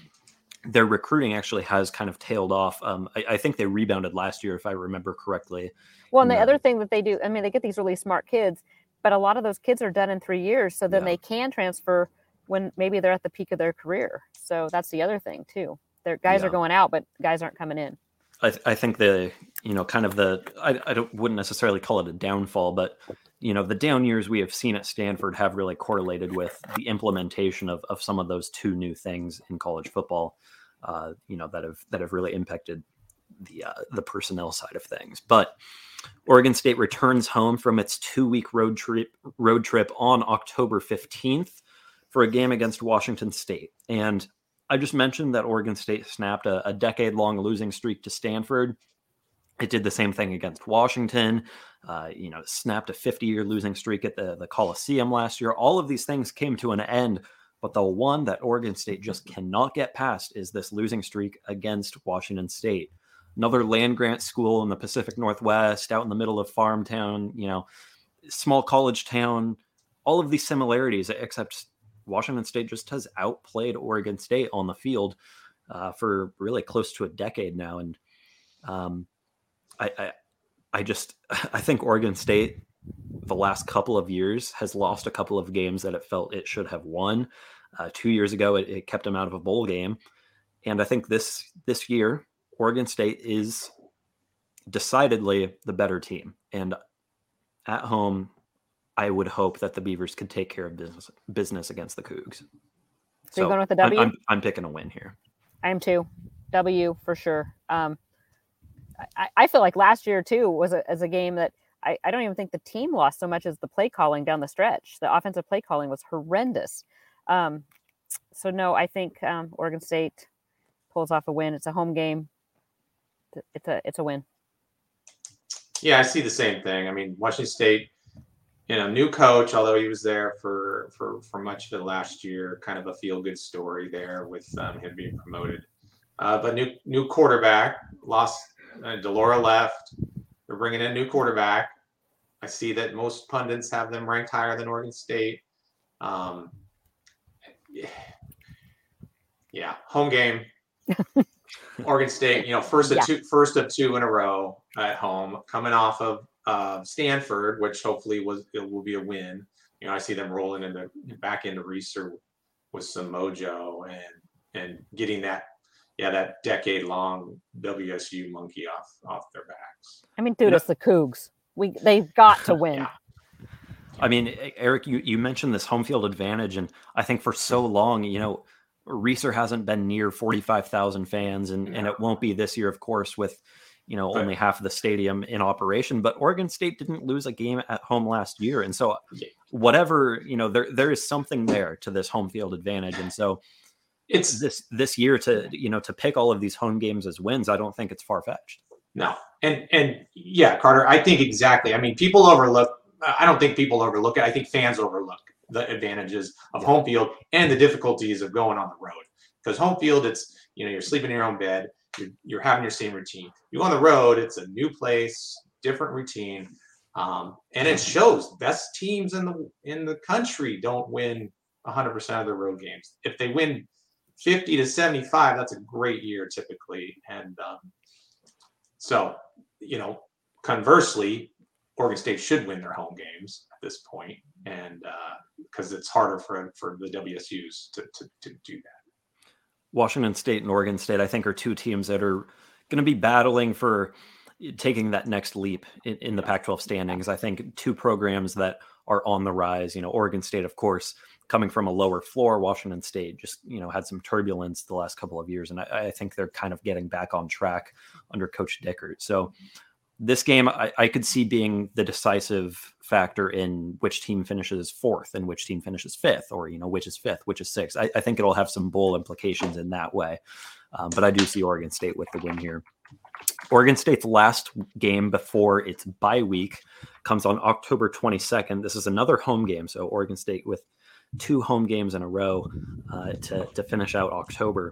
their recruiting actually has kind of tailed off. Um, I, I think they rebounded last year, if I remember correctly. Well, and the No. other thing that they do, I mean, they get these really smart kids, but a lot of those kids are done in three years. So then Yeah. they can transfer when maybe they're at the peak of their career. So that's the other thing too. Their guys Yeah. are going out, but guys aren't coming in. I, th- I think the you know kind of the I, I don't wouldn't necessarily call it a downfall, but you know the down years we have seen at Stanford have really correlated with the implementation of, of some of those two new things in college football. Uh, you know that have that have really impacted the uh, the personnel side of things. But Oregon State returns home from its two week road trip road trip on October fifteenth for a game against Washington State, and I just mentioned that Oregon State snapped a, a decade long losing streak to Stanford. It did the same thing against Washington. Uh, you know, snapped a 50 year losing streak at the, the Coliseum last year. All of these things came to an end. But the one that Oregon State just cannot get past is this losing streak against Washington State. Another land grant school in the Pacific Northwest, out in the middle of farm town, you know, small college town, all of these similarities, except Washington State just has outplayed Oregon State on the field uh, for really close to a decade now, and um, I, I, I just I think Oregon State the last couple of years has lost a couple of games that it felt it should have won. Uh, two years ago, it, it kept them out of a bowl game, and I think this this year Oregon State is decidedly the better team, and at home I would hope that the Beavers could take care of business business against the Cougs. So, you're going with the I'm- W? I'm, I'm picking a win here. I am too. W for sure. Um, I, I feel like last year too was a, as a game that I, I don't even think the team lost so much as the play calling down the stretch. The offensive play calling was horrendous. Um, so no, I think um, Oregon State pulls off a win. It's a home game. It's a it's a win. Yeah, I see the same thing. I mean, Washington State, you know, new coach, although he was there for for for much of it last year, kind of a feel good story there with um, him being promoted. Uh, but new new quarterback lost. Uh, de Laura left. They're bringing in a new quarterback. I see that most pundits have them ranked higher than Oregon State. Um, yeah, home game. Oregon State, you know, first of Yeah. two, first of two in a row at home, coming off of uh, Stanford, which hopefully was it will be a win. you know, I see them rolling in the back into Reser with some mojo and and getting that yeah that decade long WSU monkey off off their backs. I mean, dude, know- it's the Cougs. We they've got to win. Yeah. I mean, Eric, you, you mentioned this home field advantage, and I think for so long, you know, Reser hasn't been near 45,000 fans, and, and it won't be this year, of course, with, you know, Right. only half of the stadium in operation. But Oregon State didn't lose a game at home last year. And so, whatever, you know, there there is something there to this home field advantage. And so, It's this this year to, you know, to pick all of these home games as wins, I don't think it's far fetched. No, and and yeah, Carter, I think exactly. I mean, people overlook. I don't think people overlook it. I think fans overlook the advantages of home field and the difficulties of going on the road. Because home field, it's you know you're sleeping in your own bed, you're, you're having your same routine. You go on the road, it's a new place, different routine, um, and it shows. Best teams in the in the country don't win 100 percent of their road games. If they win 50 to 75, that's a great year typically, and um, so, you know, conversely, Oregon State should win their home games at this point, and because it's harder for for the WSU's to, to to do that. Washington State and Oregon State, I think, are two teams that are going to be battling for taking that next leap in, in the Pac 12 standings. I think two programs that are on the rise. You know, Oregon State, of course, coming from a lower floor. Washington State just, you know, had some turbulence the last couple of years. And I, I think they're kind of getting back on track under Coach Dickert. So this game, I, I could see being the decisive factor in which team finishes fourth and which team finishes fifth, or, you know, which is fifth, which is sixth. I, I think it'll have some bowl implications in that way. Um, but I do see Oregon State with the win here. Oregon State's last game before its bye week comes on October 22nd. This is another home game. So Oregon State with two home games in a row uh, to, to finish out October.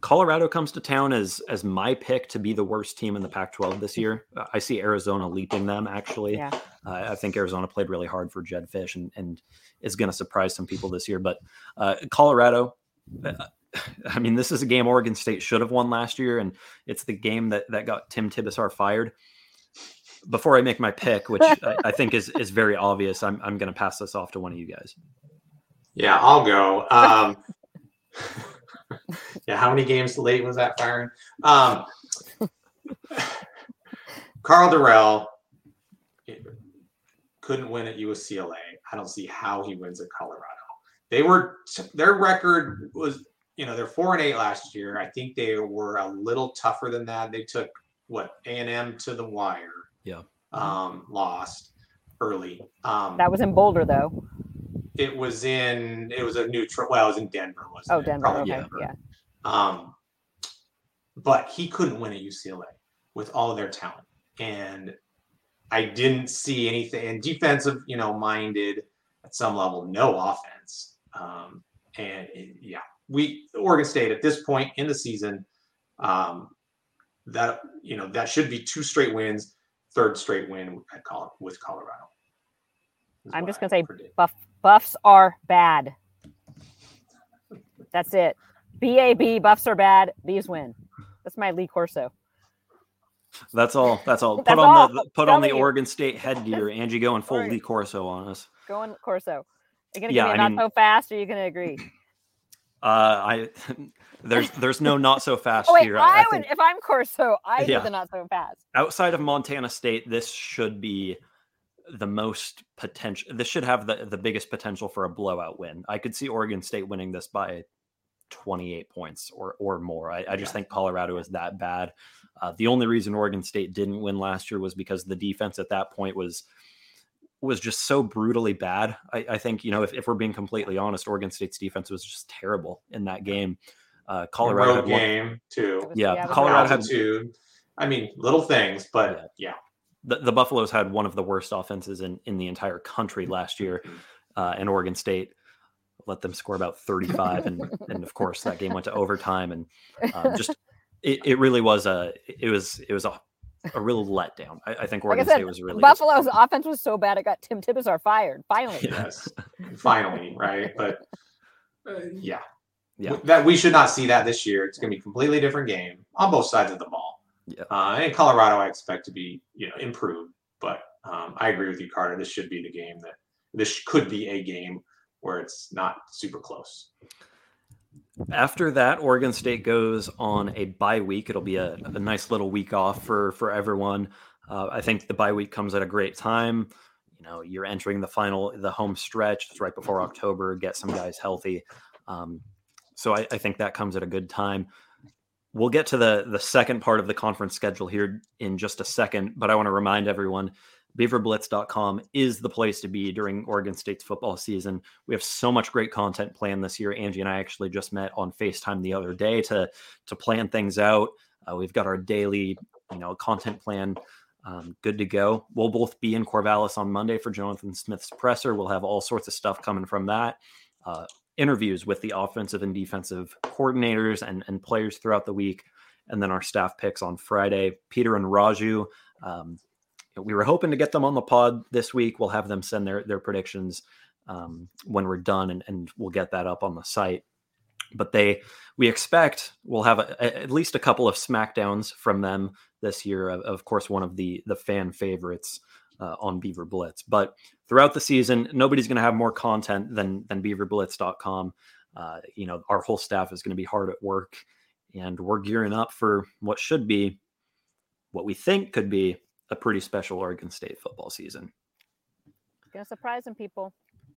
Colorado comes to town as as my pick to be the worst team in the Pac-12 this year. Uh, I see Arizona leaping them. Actually, Yeah. uh, I think Arizona played really hard for Jedd Fisch and and is going to surprise some people this year. But uh, Colorado, uh, I mean, this is a game Oregon State should have won last year, and it's the game that that got Tim Tibesar fired. Before I make my pick, which I, I think is is very obvious, I'm I'm going to pass this off to one of you guys. Yeah, I'll go. Um, yeah, how many games late was that firing? Um, Karl Dorrell couldn't win at UCLA. I don't see how he wins at Colorado. They were their record was you know they're four and eight last year. I think they were a little tougher than that. They took what A and M to the wire. Yeah. Um, lost early. Um, That was in Boulder, though. It was in it was a neutral. Well, it was in Denver. Was Oh, Denver. Probably Okay. Denver. Yeah. Um, but he couldn't win at UCLA with all of their talent, and I didn't see anything. And defensive, you know, minded at some level, no offense. Um, and it- yeah, we Oregon State at this point in the season, um, that you know that should be two straight wins, third straight win at Col- with Colorado. I'm just gonna say predict. Buff buffs are bad. That's it. BAB buffs are bad. These win. That's my Lee Corso. That's all. That's all. Put on all. the put on the you. Oregon State headgear. Angie going full. Lee Corso on us. Going Corso. Are you gonna Yeah, give me I a not mean- so fast? Or are you gonna agree? Uh, I there's there's no not so fast Oh wait, here. I, I, I would think if I'm Corso, I Yeah. do the not so fast. outside of Montana State, this should be the most potential. This should have the the biggest potential for a blowout win. I could see Oregon State winning this by 28 points or or more. I, I just Yeah. think Colorado is that bad. Uh, the only reason Oregon State didn't win last year was because the defense at that point was was just so brutally bad. I, I think you know if, if we're being completely honest, Oregon State's defense was just terrible in that game. Uh, Colorado had one, game too. It was- Yeah, Colorado bad. had- two. I mean, little things, but yeah. The, the Buffaloes had one of the worst offenses in, in the entire country last year, uh, and Oregon State let them score about 35, and and of course that game went to overtime, and um, just it, it really was a it was it was a a real letdown. I, I think Like I Oregon said, State was really Buffalo's offense was so bad it got Tim Tibesar fired. Finally. Yes, finally, right? But uh, yeah, Yeah. That we should not see that this year. It's going to be a completely different game on both sides of the ball. Yeah. Uh, and Colorado, I expect to be you know improved, but um, I agree with you, Carter. This should be the game that this could be a game where it's not super close. After that, Oregon State goes on a bye week. It'll be a, a nice little week off for for everyone. Uh, I think the bye week comes at a great time. You know, you're entering the final, the home stretch. It's right before October. Get some guys healthy. Um, so I, I think that comes at a good time. We'll get to the the second part of the conference schedule here in just a second, but I want to remind everyone beaverblitz.com is the place to be during Oregon State's football season. We have so much great content planned this year. Angie and I actually just met on FaceTime the other day to to plan things out. Uh, we've got our daily, you know, content plan um, good to go. We'll both be in Corvallis on Monday for Jonathan Smith's presser. We'll have all sorts of stuff coming from that. Uh, interviews with the offensive and defensive coordinators and, and players throughout the week. And then our staff picks on Friday. Peter and Raju, um, we were hoping to get them on the pod this week. We'll have them send their their predictions um, when we're done, and, and we'll get that up on the site. But they, we expect we'll have a, a, at least a couple of smackdowns from them this year. Of, of course, one of the the fan favorites uh, on Beaver Blitz. But throughout the season, nobody's going to have more content than than BeaverBlitz.com. Uh, you know, our whole staff is going to be hard at work, and we're gearing up for what should be, what we think could be a pretty special Oregon State football season. Gonna surprise some people.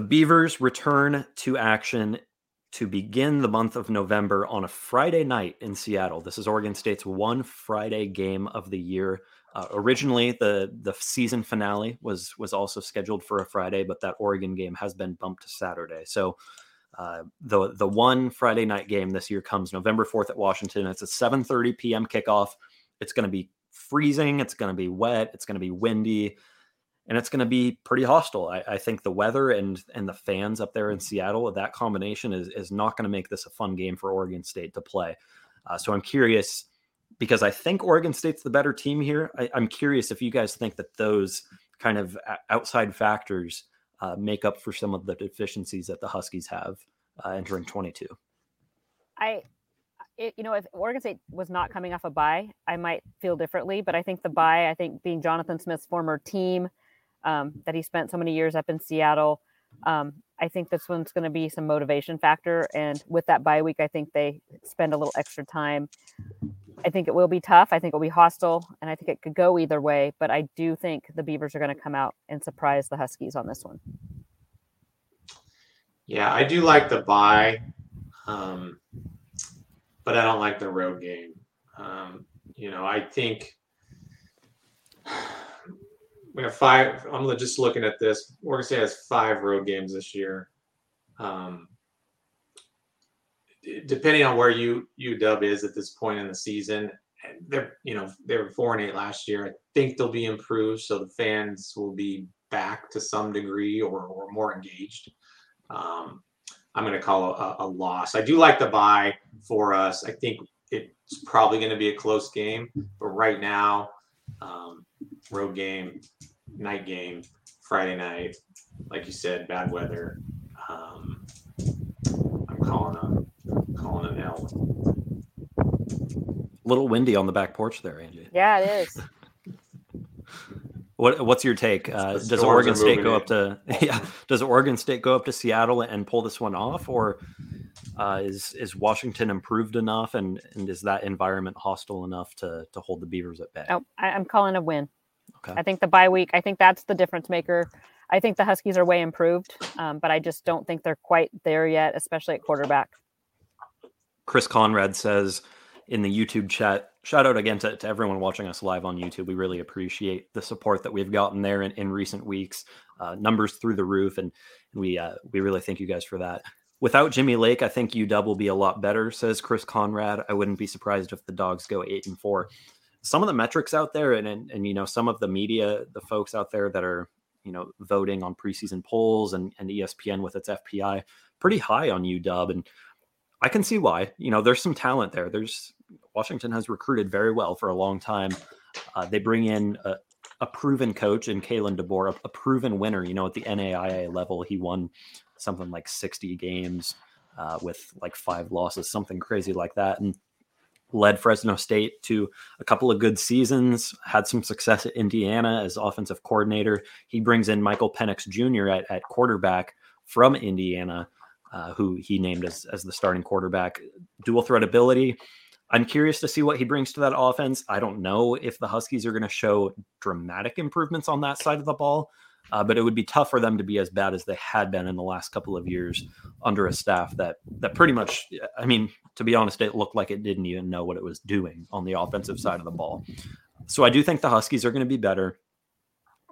The Beavers return to action to begin the month of November on a Friday night in Seattle. This is Oregon State's one Friday game of the year. Uh, originally, the the season finale was was also scheduled for a Friday, but that Oregon game has been bumped to Saturday. So uh, the the one Friday night game this year comes November fourth at Washington. It's a 7:30 p.m. kickoff. It's going to be freezing. It's going to be wet. It's going to be windy and it's going to be pretty hostile. I, I, think the weather and and the fans up there in Seattle, that combination is is not going to make this a fun game for Oregon State to play. Uh, so I'm curious because I think Oregon State's the better team here. I, am curious if you guys think that those kind of outside factors uh, make up for some of the deficiencies that the Huskies have uh, entering 22. I. It, you know, if Oregon State was not coming off a bye, I might feel differently. But I think the bye, I think being Jonathan Smith's former team, um, that he spent so many years up in Seattle. Um, I think this one's going to be some motivation factor. And with that bye week, I think they spend a little extra time. I think it will be tough. I think it'll be hostile, and I think it could go either way. But I do think the Beavers are going to come out and surprise the Huskies on this one. Yeah, I do like the bye, um, but I don't like the road game. Um, you know, I think we have five. I'm just looking at this. Oregon State has five road games this year. Um, depending on where you UW is at this point in the season, they're you know they were four and eight last year. I think they'll be improved, so the fans will be back to some degree or, or more engaged. Um, I'm going to call a, a loss. I do like the buy for us. I think it's probably going to be a close game, but right now, um, road game, night game Friday night, like you said, bad weather. Um, I'm calling a calling an L. A little windy on the back porch there, Angie. Yeah, it is. What what's your take? Uh, does Oregon State go in. up to yeah? Does Oregon State go up to Seattle and pull this one off, or uh, is is Washington improved enough and and is that environment hostile enough to to hold the Beavers at bay? Oh, I, I'm calling a win. Okay. I think the bye week. I think that's the difference maker. I think the Huskies are way improved, um, but I just don't think they're quite there yet, especially at quarterback. Chris Conrad says in the YouTube chat, shout out again to, to everyone watching us live on YouTube. We really appreciate the support that we've gotten there in, in recent weeks. Uh, numbers through the roof, and we uh, we really thank you guys for that. Without Jimmy Lake, I think UW will be a lot better, says Chris Conrad. I wouldn't be surprised if the dogs go eight and four. Some of the metrics out there, and, and and you know, some of the media, the folks out there that are you know voting on preseason polls and, and ESPN with its FPI, pretty high on UW, and I can see why. You know, there's some talent there. There's Washington has recruited very well for a long time. Uh, they bring in a, a proven coach in Kalen DeBoer, a, a proven winner. You know, at the NAIA level, he won something like 60 games uh, with like five losses, something crazy like that, and led Fresno State to a couple of good seasons. Had some success at Indiana as offensive coordinator. He brings in Michael Penix Jr. at, at quarterback from Indiana uh, who he named as, as the starting quarterback. Dual threat ability. I'm curious to see what he brings to that offense. I don't know if the Huskies are going to show dramatic improvements on that side of the ball, uh, but it would be tough for them to be as bad as they had been in the last couple of years under a staff that that pretty much. I mean, to be honest, it looked like it didn't even know what it was doing on the offensive side of the ball. So I do think the Huskies are going to be better.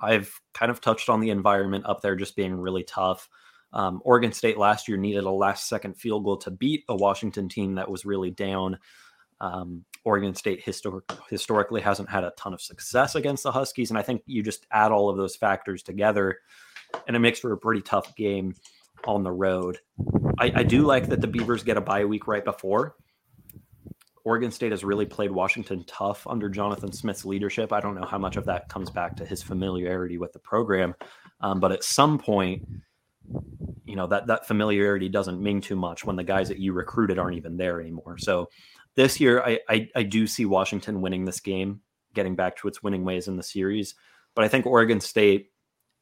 I've kind of touched on the environment up there just being really tough. Um, Oregon State last year needed a last second field goal to beat a Washington team that was really down. Um, Oregon State histor- historically hasn't had a ton of success against the Huskies. And I think you just add all of those factors together and it makes for a pretty tough game on the road. I, I do like that the Beavers get a bye week right before. Oregon State has really played Washington tough under Jonathan Smith's leadership. I don't know how much of that comes back to his familiarity with the program, um, but at some point, you know that that familiarity doesn't mean too much when the guys that you recruited aren't even there anymore. So this year, I, I I do see Washington winning this game, getting back to its winning ways in the series. But I think Oregon State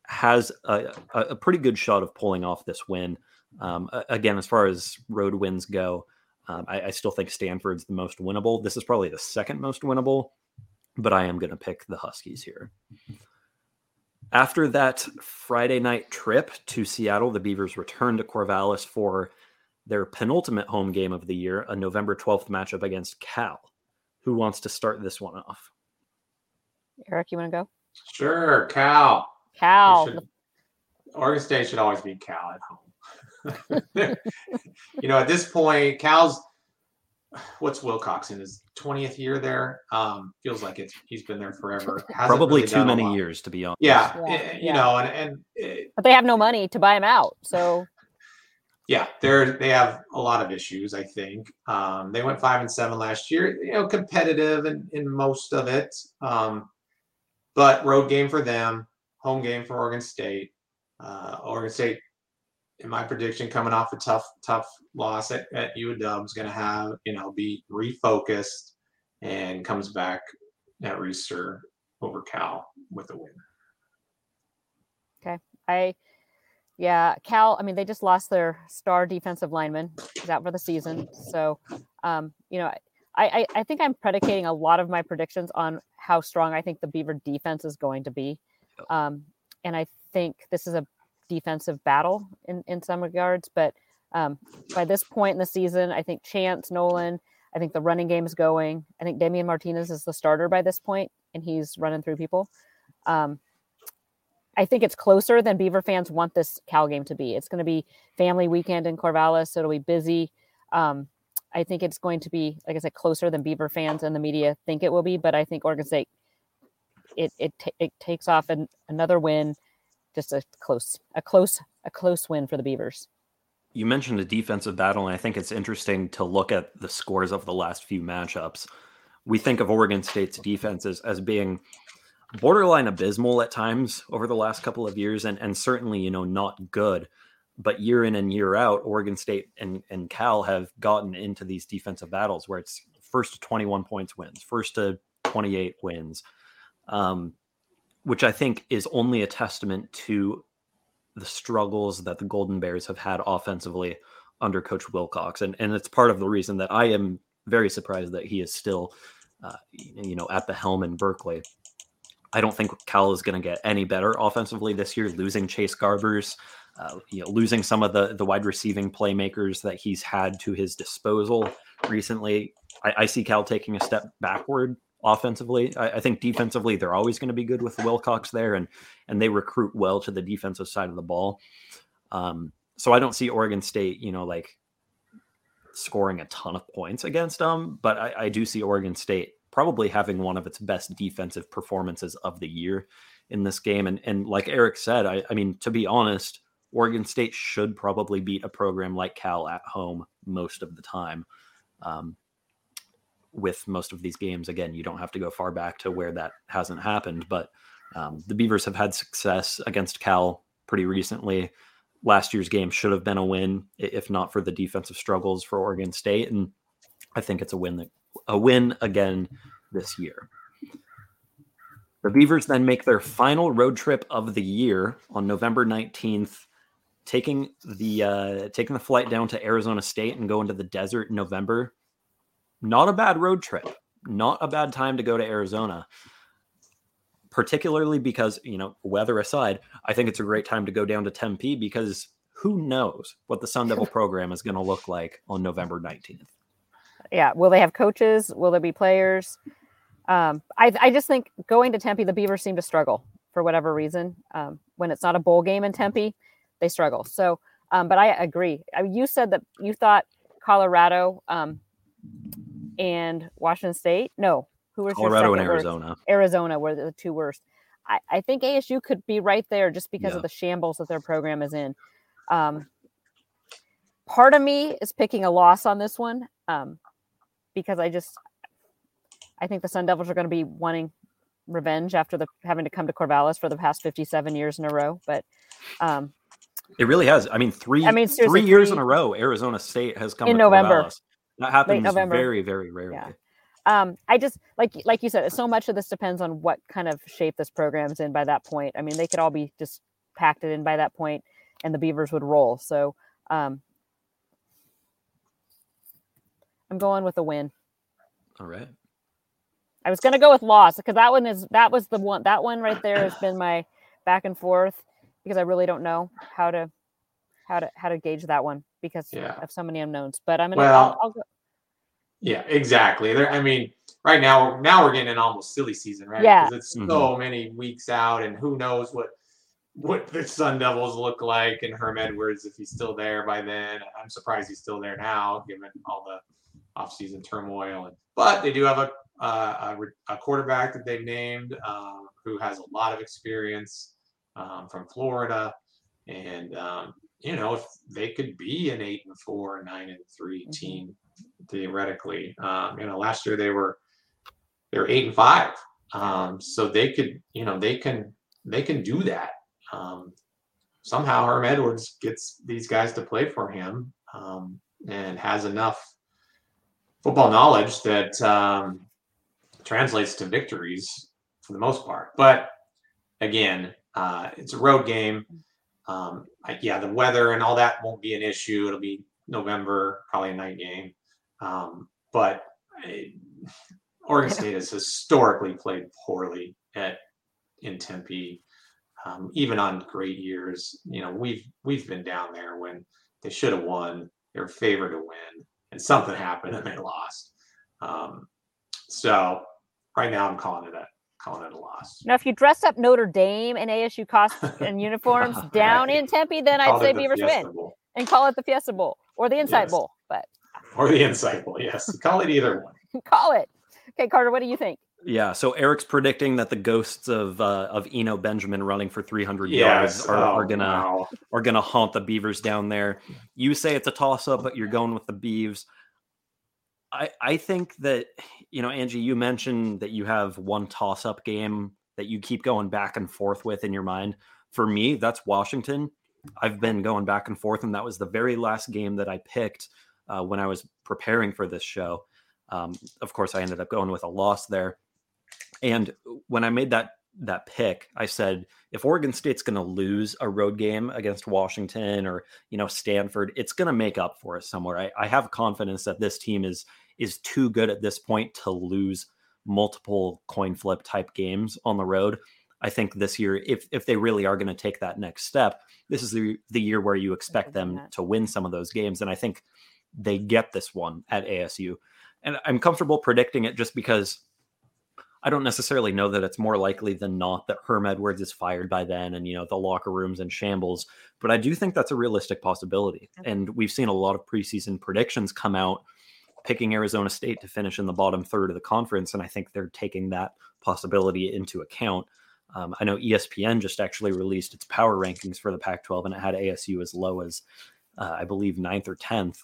has a, a pretty good shot of pulling off this win. Um, again, as far as road wins go, um, I, I still think Stanford's the most winnable. This is probably the second most winnable, but I am going to pick the Huskies here. After that Friday night trip to Seattle, the Beavers returned to Corvallis for their penultimate home game of the year, a November 12th matchup against Cal. Who wants to start this one off? Eric, you want to go? Sure, Cal. Cal. Should- Oregon State should always beat Cal at home. you know, at this point, Cal's what's Wilcox in his twentieth year there? Um, feels like it's he's been there forever. Hasn't Probably really too many years, to be honest. Yeah, Yeah, eh, you yeah. know, and and eh, But they have no money to buy him out. So yeah, they're they have a lot of issues. I think um, they went five and seven last year. You know, competitive in, in most of it, um, but road game for them, home game for Oregon State. Uh, Oregon State, in my prediction, coming off a tough tough loss at, at UW is going to have you know be refocused and comes back at Reser over Cal with a win. Okay, I, yeah, Cal. I mean, they just lost their star defensive lineman. He's out for the season. So, um, you know, I, I, I think I'm predicating a lot of my predictions on how strong I think the Beaver defense is going to be. Um, and I think this is a defensive battle in, in some regards. But um, by this point in the season, I think Chance, Nolan, I think the running game is going. I think Damien Martinez is the starter by this point, and he's running through people. Um, I think it's closer than Beaver fans want this Cal game to be. It's going to be family weekend in Corvallis, so it'll be busy. Um, I think it's going to be, like I said, closer than Beaver fans and the media think it will be. But I think Oregon State, it it, ta- it takes off an, another win, just a close, a close, a close win for the Beavers. You mentioned the defensive battle, and I think it's interesting to look at the scores of the last few matchups. We think of Oregon State's defense as, as being borderline abysmal at times over the last couple of years, and and certainly you know not good. But year in and year out, Oregon State and and Cal have gotten into these defensive battles where it's first to 21 points wins, first to 28 wins, um, which I think is only a testament to the struggles that the Golden Bears have had offensively under Coach Wilcox, and and it's part of the reason that I am very surprised that he is still, uh, you know, at the helm in Berkeley. I don't think Cal is going to get any better offensively this year. Losing Chase Garbers, uh, you know, losing some of the the wide receiving playmakers that he's had to his disposal recently. I, I see Cal taking a step backward offensively. I, I think defensively they're always going to be good with Wilcox there, and and they recruit well to the defensive side of the ball. Um, so I don't see Oregon State, you know, like scoring a ton of points against them, but I, I do see Oregon State probably having one of its best defensive performances of the year in this game. And and like Eric said, I, I mean, to be honest, Oregon State should probably beat a program like Cal at home most of the time. Um, with most of these games, again, you don't have to go far back to where that hasn't happened, but um, the Beavers have had success against Cal pretty recently last year's game should have been a win if not for the defensive struggles for Oregon State and I think it's a win that a win again this year. The Beavers then make their final road trip of the year on November 19th, taking the uh, taking the flight down to Arizona State and go into the desert in November. Not a bad road trip. Not a bad time to go to Arizona particularly because, you know, weather aside, I think it's a great time to go down to Tempe because who knows what the Sun Devil program is going to look like on November 19th. Yeah. Will they have coaches? Will there be players? Um, I, I just think going to Tempe, the Beavers seem to struggle for whatever reason. Um, when it's not a bowl game in Tempe, they struggle. So, um, but I agree. Uh, you said that you thought Colorado um, and Washington State. No, who was Colorado and worst? Arizona? Arizona were the two worst. I, I think ASU could be right there just because Yeah. of the shambles that their program is in. Um, part of me is picking a loss on this one um, because I just I think the Sun Devils are going to be wanting revenge after the having to come to Corvallis for the past 57 years in a row. But um, It really has. I mean, three I mean, three years three- in a row, Arizona State has come In to November. Corvallis. That happens November. very, very rarely. Yeah. um, I just like like you said, so much of this depends on what kind of shape this program's in by that point. I mean, they could all be just packed it in by that point, and the Beavers would roll. So um, I'm going with a win. All right. I was going to go with loss because that one is that was the one that one right there has been my back and forth because I really don't know how to how to how to gauge that one because Yeah. of so many unknowns. But I'm gonna Well, I'll, I'll go, Yeah, exactly. There, I mean, right now, now we're getting an almost silly season, right? Yeah. 'Cause it's mm-hmm. so many weeks out, and who knows what what the Sun Devils look like, and Herm Edwards if he's still there by then. I'm surprised he's still there now, given all the offseason turmoil. And, but they do have a uh, a, a quarterback that they've named um, who has a lot of experience um, from Florida, and um, you know if they could be an eight and four, nine and 3 team theoretically. Um, you know, last year they were they were eight and five, um, so they could you know they can they can do that. Um, somehow Herm Edwards gets these guys to play for him um, and has enough football knowledge that um, translates to victories for the most part. But again, uh, it's a road game. Um, I, yeah, the weather and all that won't be an issue. It'll be November, probably a night game. Um, but I, Oregon State has historically played poorly at in Tempe, um, even on great years. You know, we've we've been down there when they should have won. They were favored to win, and something happened and they lost. Um, so right now, I'm calling it a calling it a loss. now if you dress up Notre Dame in ASU costumes and uniforms down in Tempe, then I'd say Beavers win and call it the Fiesta Bowl or the Insight Yes. Bowl. But or the Insight Bowl. Yes, call it either one. call it. Okay, Carter, what do you think? Yeah, so Eric's predicting that the ghosts of uh, of Eno Benjamin running for 300 Yes, yards are, are oh, gonna wow. are gonna haunt the Beavers down there. You say it's a toss up, but you're going with the Beavs. I I think that you know Angie, you mentioned that you have one toss up game that you keep going back and forth with in your mind. For me, that's Washington. I've been going back and forth, and that was the very last game that I picked uh, when I was preparing for this show. Um, of course, I ended up going with a loss there. And when I made that that pick, I said if Oregon State's going to lose a road game against Washington or you know Stanford, it's going to make up for it somewhere. I, I have confidence that this team is is too good at this point to lose multiple coin flip type games on the road. I think this year, if if they really are going to take that next step, this is the the year where you expect them to win some of those games, and I think they get this one at ASU. And I'm comfortable predicting it just because I don't necessarily know that it's more likely than not that Herm Edwards is fired by then and, you know, the locker room's in shambles. But I do think that's a realistic possibility. And we've seen a lot of preseason predictions come out picking Arizona State to finish in the bottom third of the conference. And I think they're taking that possibility into account. Um, I know ESPN just actually released its power rankings for the Pac 12 and it had ASU as low as, uh, I believe, ninth or 10th.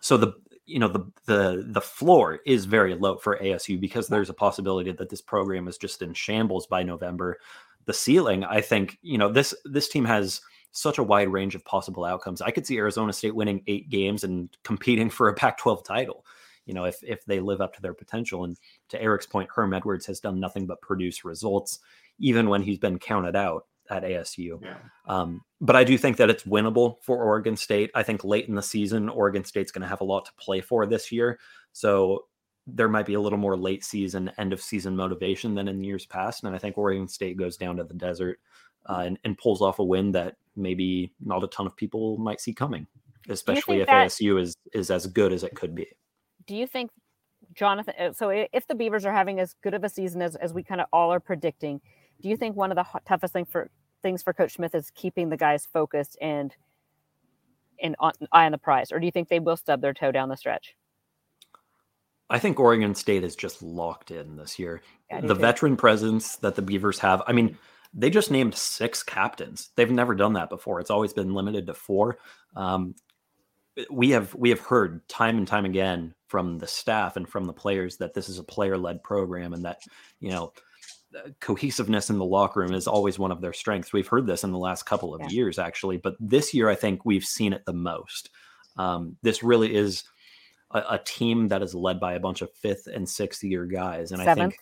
So the you know the the the floor is very low for ASU because there's a possibility that this program is just in shambles by November. The ceiling, I think, you know, this this team has such a wide range of possible outcomes. I could see Arizona State winning eight games and competing for a Pac-12 title. You know, if if they live up to their potential. And to Eric's point, Herm Edwards has done nothing but produce results, even when he's been counted out at ASU. Yeah. Um, but I do think that it's winnable for Oregon State. I think late in the season, Oregon State's going to have a lot to play for this year. So there might be a little more late season, end of season motivation than in years past. And I think Oregon State goes down to the desert uh, and, and, pulls off a win that maybe not a ton of people might see coming, especially if that, ASU is is as good as it could be. Do you think, Jonathan? Uh, so if the Beavers are having as good of a season as, as we kind of all are predicting, do you think one of the toughest thing for things for Coach Smith is keeping the guys focused and and on, eye on the prize, or do you think they will stub their toe down the stretch? I think Oregon State is just locked in this year. Yeah, the veteran presence that the Beavers have. I mean, they just named six captains. They've never done that before. It's always been limited to four. Um, we have we have heard time and time again from the staff and from the players that this is a player led program and that you know cohesiveness in the locker room is always one of their strengths. We've heard this in the last couple of yeah. years, actually, but this year I think we've seen it the most. Um, this really is a, a, team that is led by a bunch of fifth and sixth year guys, and seventh.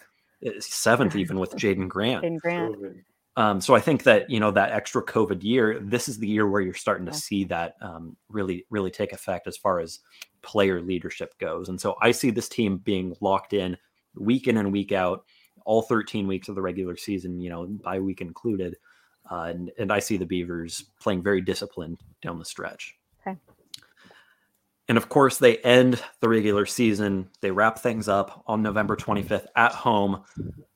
I think seventh even with Jaden Grant. Jaden Grant. Um, so I think that you know that extra COVID year, this is the year where you're starting to yeah. see that um, really, really take effect as far as player leadership goes. And so I see this team being locked in week in and week out all 13 weeks of the regular season, you know, by week included. Uh, and, and I see the Beavers playing very disciplined down the stretch. Okay. And of course, they end the regular season. They wrap things up on November 25th at home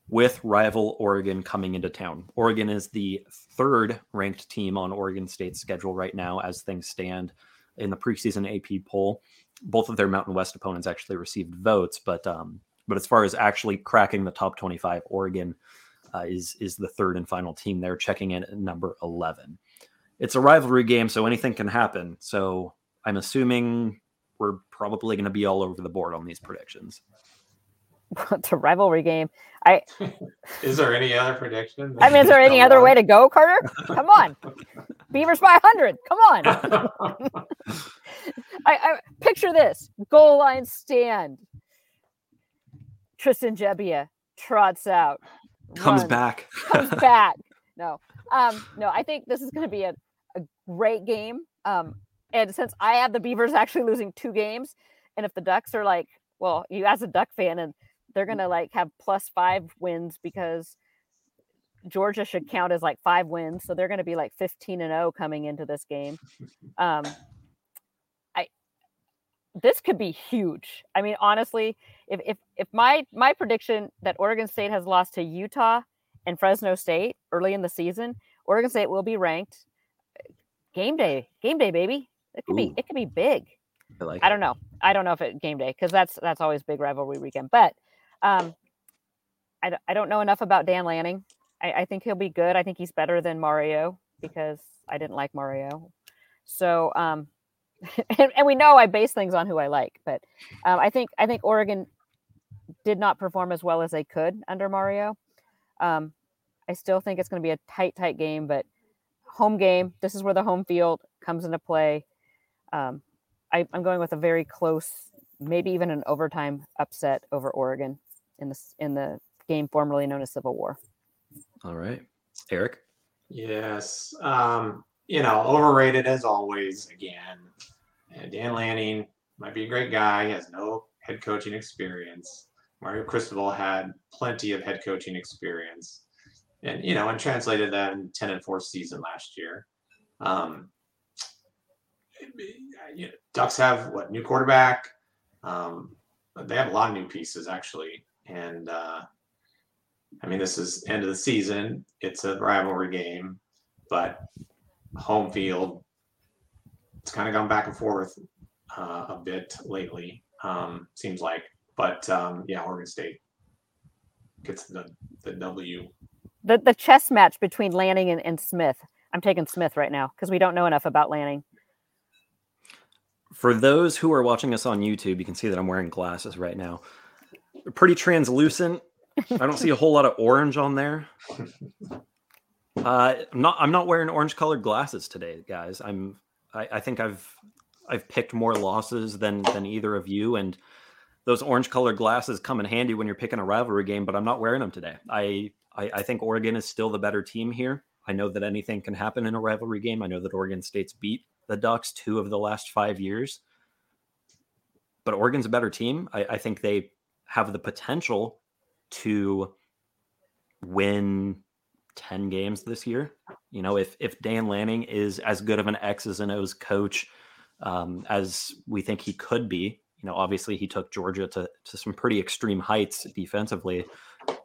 with rival Oregon coming into town. Oregon is the third ranked team on Oregon State's schedule right now as things stand in the preseason AP poll. Both of their Mountain West opponents actually received votes, but um, but as far as actually cracking the top 25, Oregon uh, is is the third and final team there, checking in at number 11. It's a rivalry game, so anything can happen. So I'm assuming we're probably going to be all over the board on these predictions. it's a rivalry game. I is there any other prediction? I mean, is there any other way to go, Carter? Come on, Beavers by hundred. Come on. I, I picture this goal line stand. Tristan Gebbia trots out, comes runs, back, comes back. No, um, no, I think this is going to be a, a great game. Um, and since I have the Beavers actually losing two games, and if the Ducks are like, well, you as a Duck fan, and they're going to like have plus five wins because Georgia should count as like five wins, so they're going to be like 15 and 0 coming into this game. Um, this could be huge. I mean, honestly, if if if my my prediction that Oregon State has lost to Utah and Fresno State early in the season, Oregon State will be ranked. Game day, game day, baby. It could Ooh. be it could be big. I, like I don't know. I don't know if it game day because that's that's always big rivalry weekend. But um, I I don't know enough about Dan Lanning. I, I think he'll be good. I think he's better than Mario because I didn't like Mario. So um, and, and, we know I base things on who I like, but um, I think I think Oregon did not perform as well as they could under Mario. Um, I still think it's going to be a tight, tight game, but home game. This is where the home field comes into play. Um, I, I'm going with a very close, maybe even an overtime upset over Oregon in the in the game formerly known as Civil War. All right, Eric. Yes. Um, you know, overrated as always. Again, and Dan Lanning might be a great guy. He has no head coaching experience. Mario Cristobal had plenty of head coaching experience, and you know, and translated that in ten and four season last year. Um, you know, Ducks have what new quarterback. Um, they have a lot of new pieces actually, and uh, I mean, this is end of the season. It's a rivalry game, but home field. It's kind of gone back and forth uh, a bit lately. Um, seems like, but um, yeah, Oregon State gets the the W. The the chess match between Lanning and, and Smith. I'm taking Smith right now because we don't know enough about Lanning. For those who are watching us on YouTube, you can see that I'm wearing glasses right now. They're pretty translucent. I don't see a whole lot of orange on there. Uh, I'm not. I'm not wearing orange colored glasses today, guys. I'm. I, I think I've. I've picked more losses than than either of you, and those orange colored glasses come in handy when you're picking a rivalry game. But I'm not wearing them today. I, I I think Oregon is still the better team here. I know that anything can happen in a rivalry game. I know that Oregon State's beat the Ducks two of the last five years. But Oregon's a better team. I, I think they have the potential to win 10 games this year. You know, if if Dan Lanning is as good of an X's and O's coach um, as we think he could be, you know, obviously he took Georgia to, to some pretty extreme heights defensively.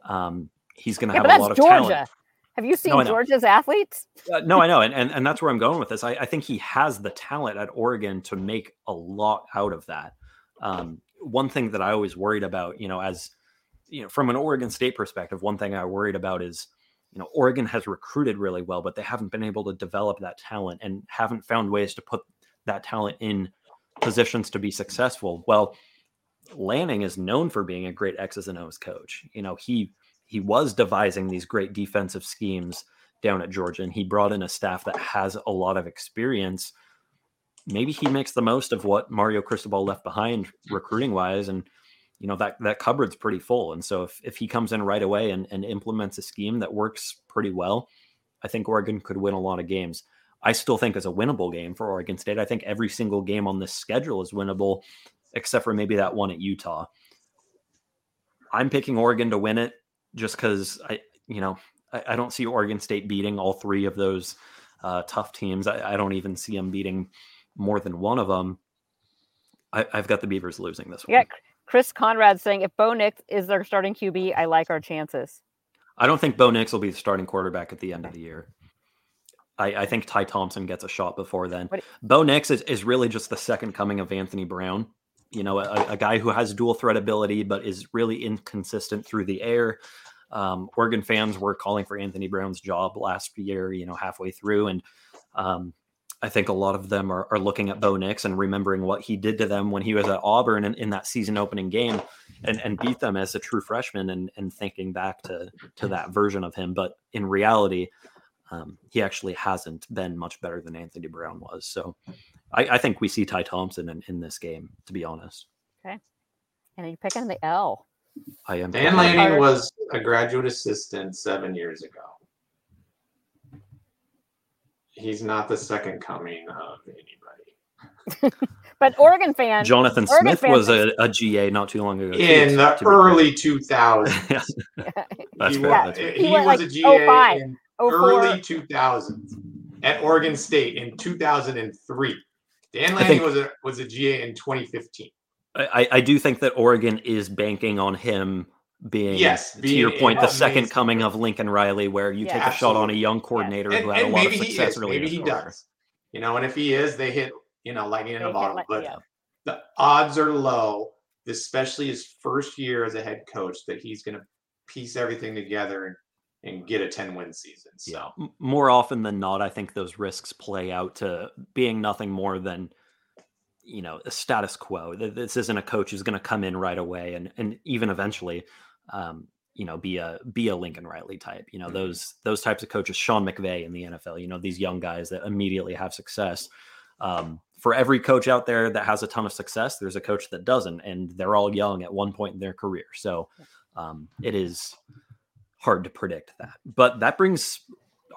Um, he's going to Yeah, have a lot of Georgia. talent. Have you seen No, Georgia's athletes? Uh, no, I know, and, and and that's where I'm going with this. I, I think he has the talent at Oregon to make a lot out of that. Um, one thing that I always worried about, you know, as you know, from an Oregon State perspective, one thing I worried about is, you know, Oregon has recruited really well, but they haven't been able to develop that talent and haven't found ways to put that talent in positions to be successful. Well, Lanning is known for being a great X's and O's coach. You know, he he was devising these great defensive schemes down at Georgia, and he brought in a staff that has a lot of experience. Maybe he makes the most of what Mario Cristobal left behind recruiting wise, and you know that that cupboard's pretty full. And so if if he comes in right away and, and implements a scheme that works pretty well, I think Oregon could win a lot of games. I still think it's a winnable game for Oregon State. I think every single game on this schedule is winnable, except for maybe that one at Utah. I'm picking Oregon to win it just because I, you know, I, I don't see Oregon State beating all three of those uh, tough teams. I, I don't even see them beating more than one of them. I, I've got the Beavers losing this one. Yeah, Chris Conrad saying if Bo Nix is their starting QB, I like our chances. I don't think Bo Nix will be the starting quarterback at the end of the year. I, I think Ty Thompson gets a shot before then. What- Bo Nix is, is really just the second coming of Anthony Brown. You know, a, a guy who has dual threat ability, but is really inconsistent through the air. Um, Oregon fans were calling for Anthony Brown's job last year, you know, halfway through. And um, I think a lot of them are, are looking at Bo Nix and remembering what he did to them when he was at Auburn in, in that season opening game and, and beat them as a true freshman and, and thinking back to, to that version of him. But in reality, um, he actually hasn't been much better than Anthony Brown was. So I, I think we see Ty Thompson in, in this game, to be honest. Okay. And you're picking the L. I am. Dan Lanning was a graduate assistant seven years ago. He's not the second coming of anybody. But Oregon fans, Jonathan Oregon Smith fans was a, a GA not too long ago. too, In the to early 2000s. fair. That's he, fair. wa- That's he He was like a GA 05, in 04. early 2000s at Oregon State in 2003. Dan Lanning think- was a was a GA in 2015. I, I do think that Oregon is banking on him being, Yes, to being your point, the second coming of Lincoln Riley, where you Yeah. take a shot on a young coordinator And, who had a lot of maybe he success is. early Maybe he his career. does. You know, and if he is, they hit you know lightning in a bottle. like- But yeah. the odds are low, especially his first year as a head coach, that he's going to piece everything together and, and get a 10 win season. So Yeah, more often than not, I think those risks play out to being nothing more than you know a status quo. This isn't a coach who's going to come in right away and and even eventually. Um, you know, be a be a Lincoln Riley type. You know, Mhm. those those types of coaches, Sean McVay in the NFL. You know, these young guys that immediately have success. Um, for every coach out there that has a ton of success, there's a coach that doesn't, and they're all young at one point in their career. So um, it is hard to predict that. But that brings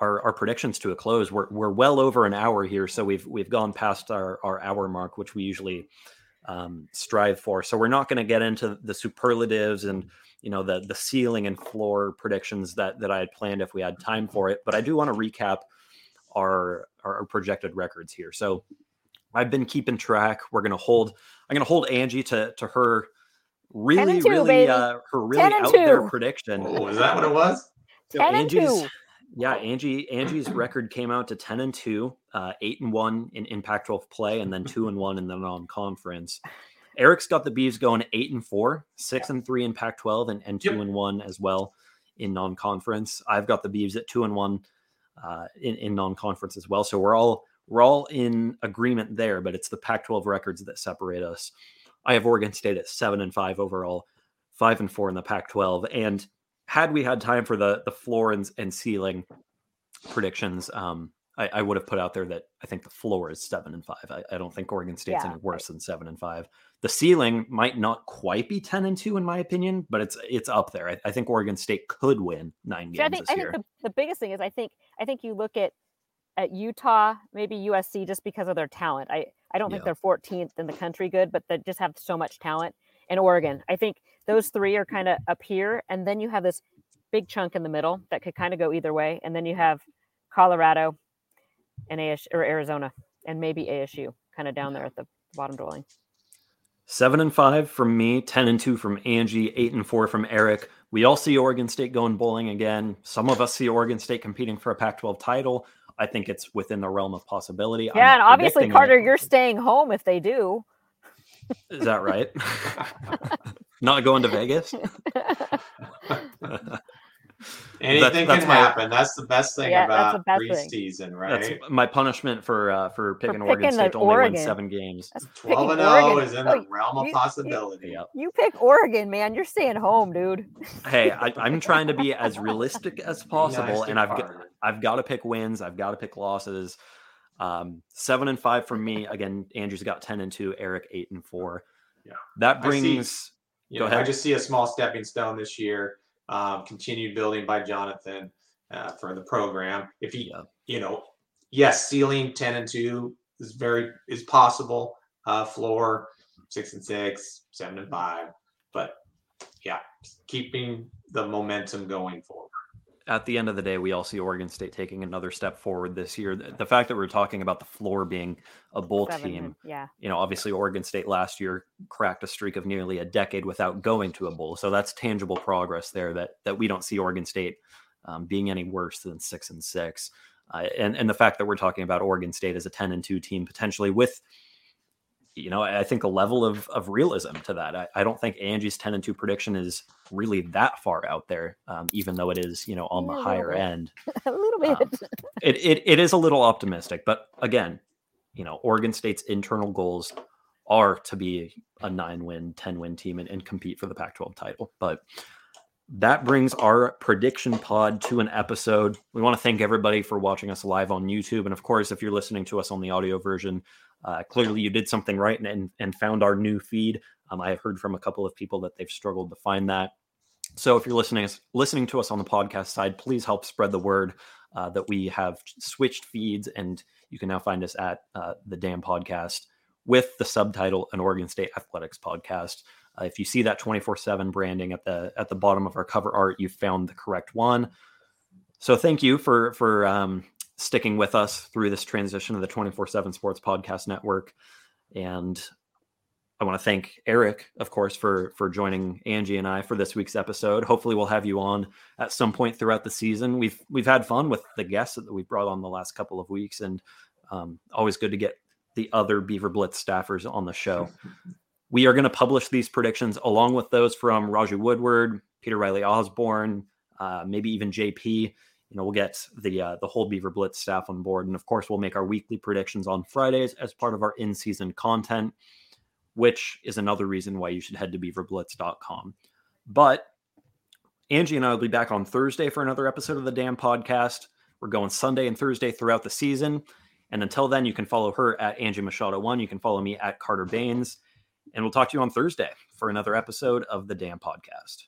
our, our predictions to a close. We're, we're well over an hour here, so we've we've gone past our, our hour mark, which we usually um, strive for. So we're not going to get into the superlatives and you know the the ceiling and floor predictions that that I had planned if we had time for it. But I do want to recap our our projected records here. So I've been keeping track. We're going to hold. I'm going to hold Angie to to her really two, really baby. uh, her really 10 and out there prediction. Oh, is that what it was? So 10 and Angie's, two. yeah, Angie Angie's record came out to 10 and 2, uh, 8 and 1 in Pac 12 play, and then 2 and 1 in the non-conference. Eric's got the Beavs going 8 and 4, 6 and 3 in Pac 12, and, and 2 Yep. and 1 as well in non-conference. I've got the Beavs at 2 and 1 uh, in, in non-conference as well. So we're all we're all in agreement there, but it's the Pac 12 records that separate us. I have Oregon State at 7 and 5 overall, 5 and 4 in the Pac 12. And had we had time for the the floor and, and ceiling predictions, um, I, I would have put out there that I think the floor is seven and five. I, I don't think Oregon State's Yeah, any worse than seven and five. The ceiling might not quite be ten and two in my opinion, but it's it's up there. I, I think Oregon State could win nine See, I games think this I think the, the biggest thing is I think I think you look at at Utah, maybe USC, just because of their talent. I I don't think they're 14th in the country good, but they just have so much talent. And Oregon, I think those three are kind of up here, and then you have this big chunk in the middle that could kind of go either way, and then you have Colorado and AS or Arizona and maybe ASU kind of down there at the bottom dwelling. Seven and five from me, ten and two from Angie, eight and four from Eric. We all see Oregon State going bowling again. Some of us see Oregon State competing for a Pac-12 title. I think it's within the realm of possibility. Yeah, and obviously, predicting it. Carter, you're staying home if they do. Is that right? Not going to Vegas? Anything that's can my- happen. That's the best thing Yeah, about the best thing. preseason, right? That's my punishment for uh, for picking Oregon picking State to only Oregon. win seven games. That's Twelve and zero Oregon. is in Oh, the realm of you- you- possibility. Yep. You pick Oregon, man. You're staying home, dude. Hey, I, I'm trying to be as realistic as possible, Nice and I've got, I've got to pick wins. I've got to pick losses. Um, seven and five from me. Again, Andrew's got ten and two. Eric eight and four. Yeah. that I see- brings. You Go know, I just see a small stepping stone this year. Um, continued building by Jonathan uh, for the program. If he, Yeah. you know, yes, ceiling ten and two is very is possible. Uh, floor six and six, seven and five, but yeah, keeping the momentum going forward. At the end of the day, we all see Oregon State taking another step forward this year. The, the fact that we're talking about the floor being a bowl team, yeah. you know, obviously Oregon State last year cracked a streak of nearly a decade without going to a bowl. So that's tangible progress there that that we don't see Oregon State um, being any worse than six and six. Uh, and and the fact that we're talking about Oregon State as a ten and two team potentially with, you know, I think a level of of realism to that. I, I don't think Angie's ten and two prediction is really that far out there, um, even though it is you know on the higher bit. end a little bit. Um, it, it it is a little optimistic, but again, you know, Oregon State's internal goals are to be a nine win, 10 win team and, and compete for the Pac 12 title. But that brings our prediction pod to an episode. We want to thank everybody for watching us live on YouTube. And of course, if you're listening to us on the audio version, uh, clearly you did something right and, and, and found our new feed. Um, I have heard from a couple of people that they've struggled to find that. So if you're listening listening to us on the podcast side, please help spread the word uh, that we have switched feeds, and you can now find us at uh, the Dam Podcast with the subtitle "An Oregon State Athletics Podcast." Uh, if you see that 24/7 branding at the at the bottom of our cover art, you've found the correct one. So thank you for for um, sticking with us through this transition of the 24/7 Sports Podcast Network, and I want to thank Eric, of course, for for joining Angie and I for this week's episode. Hopefully, we'll have you on at some point throughout the season. We've we've had fun with the guests that we've brought on the last couple of weeks, and um, always good to get the other BeaverBlitz staffers on the show. we are going to publish these predictions along with those from Raju Woodward, Peter Riley Osborne, uh, maybe even JP. You know, we'll get the uh, the whole BeaverBlitz staff on board, and of course, we'll make our weekly predictions on Fridays as part of our in season content which is another reason why you should head to beaverblitz.com. But Angie and I will be back on Thursday for another episode of the Dam Podcast. We're going Sunday and Thursday throughout the season. And until then, you can follow her at Angie Machado one. You can follow me at Carter Bahns. And we'll talk to you on Thursday for another episode of the Dam Podcast.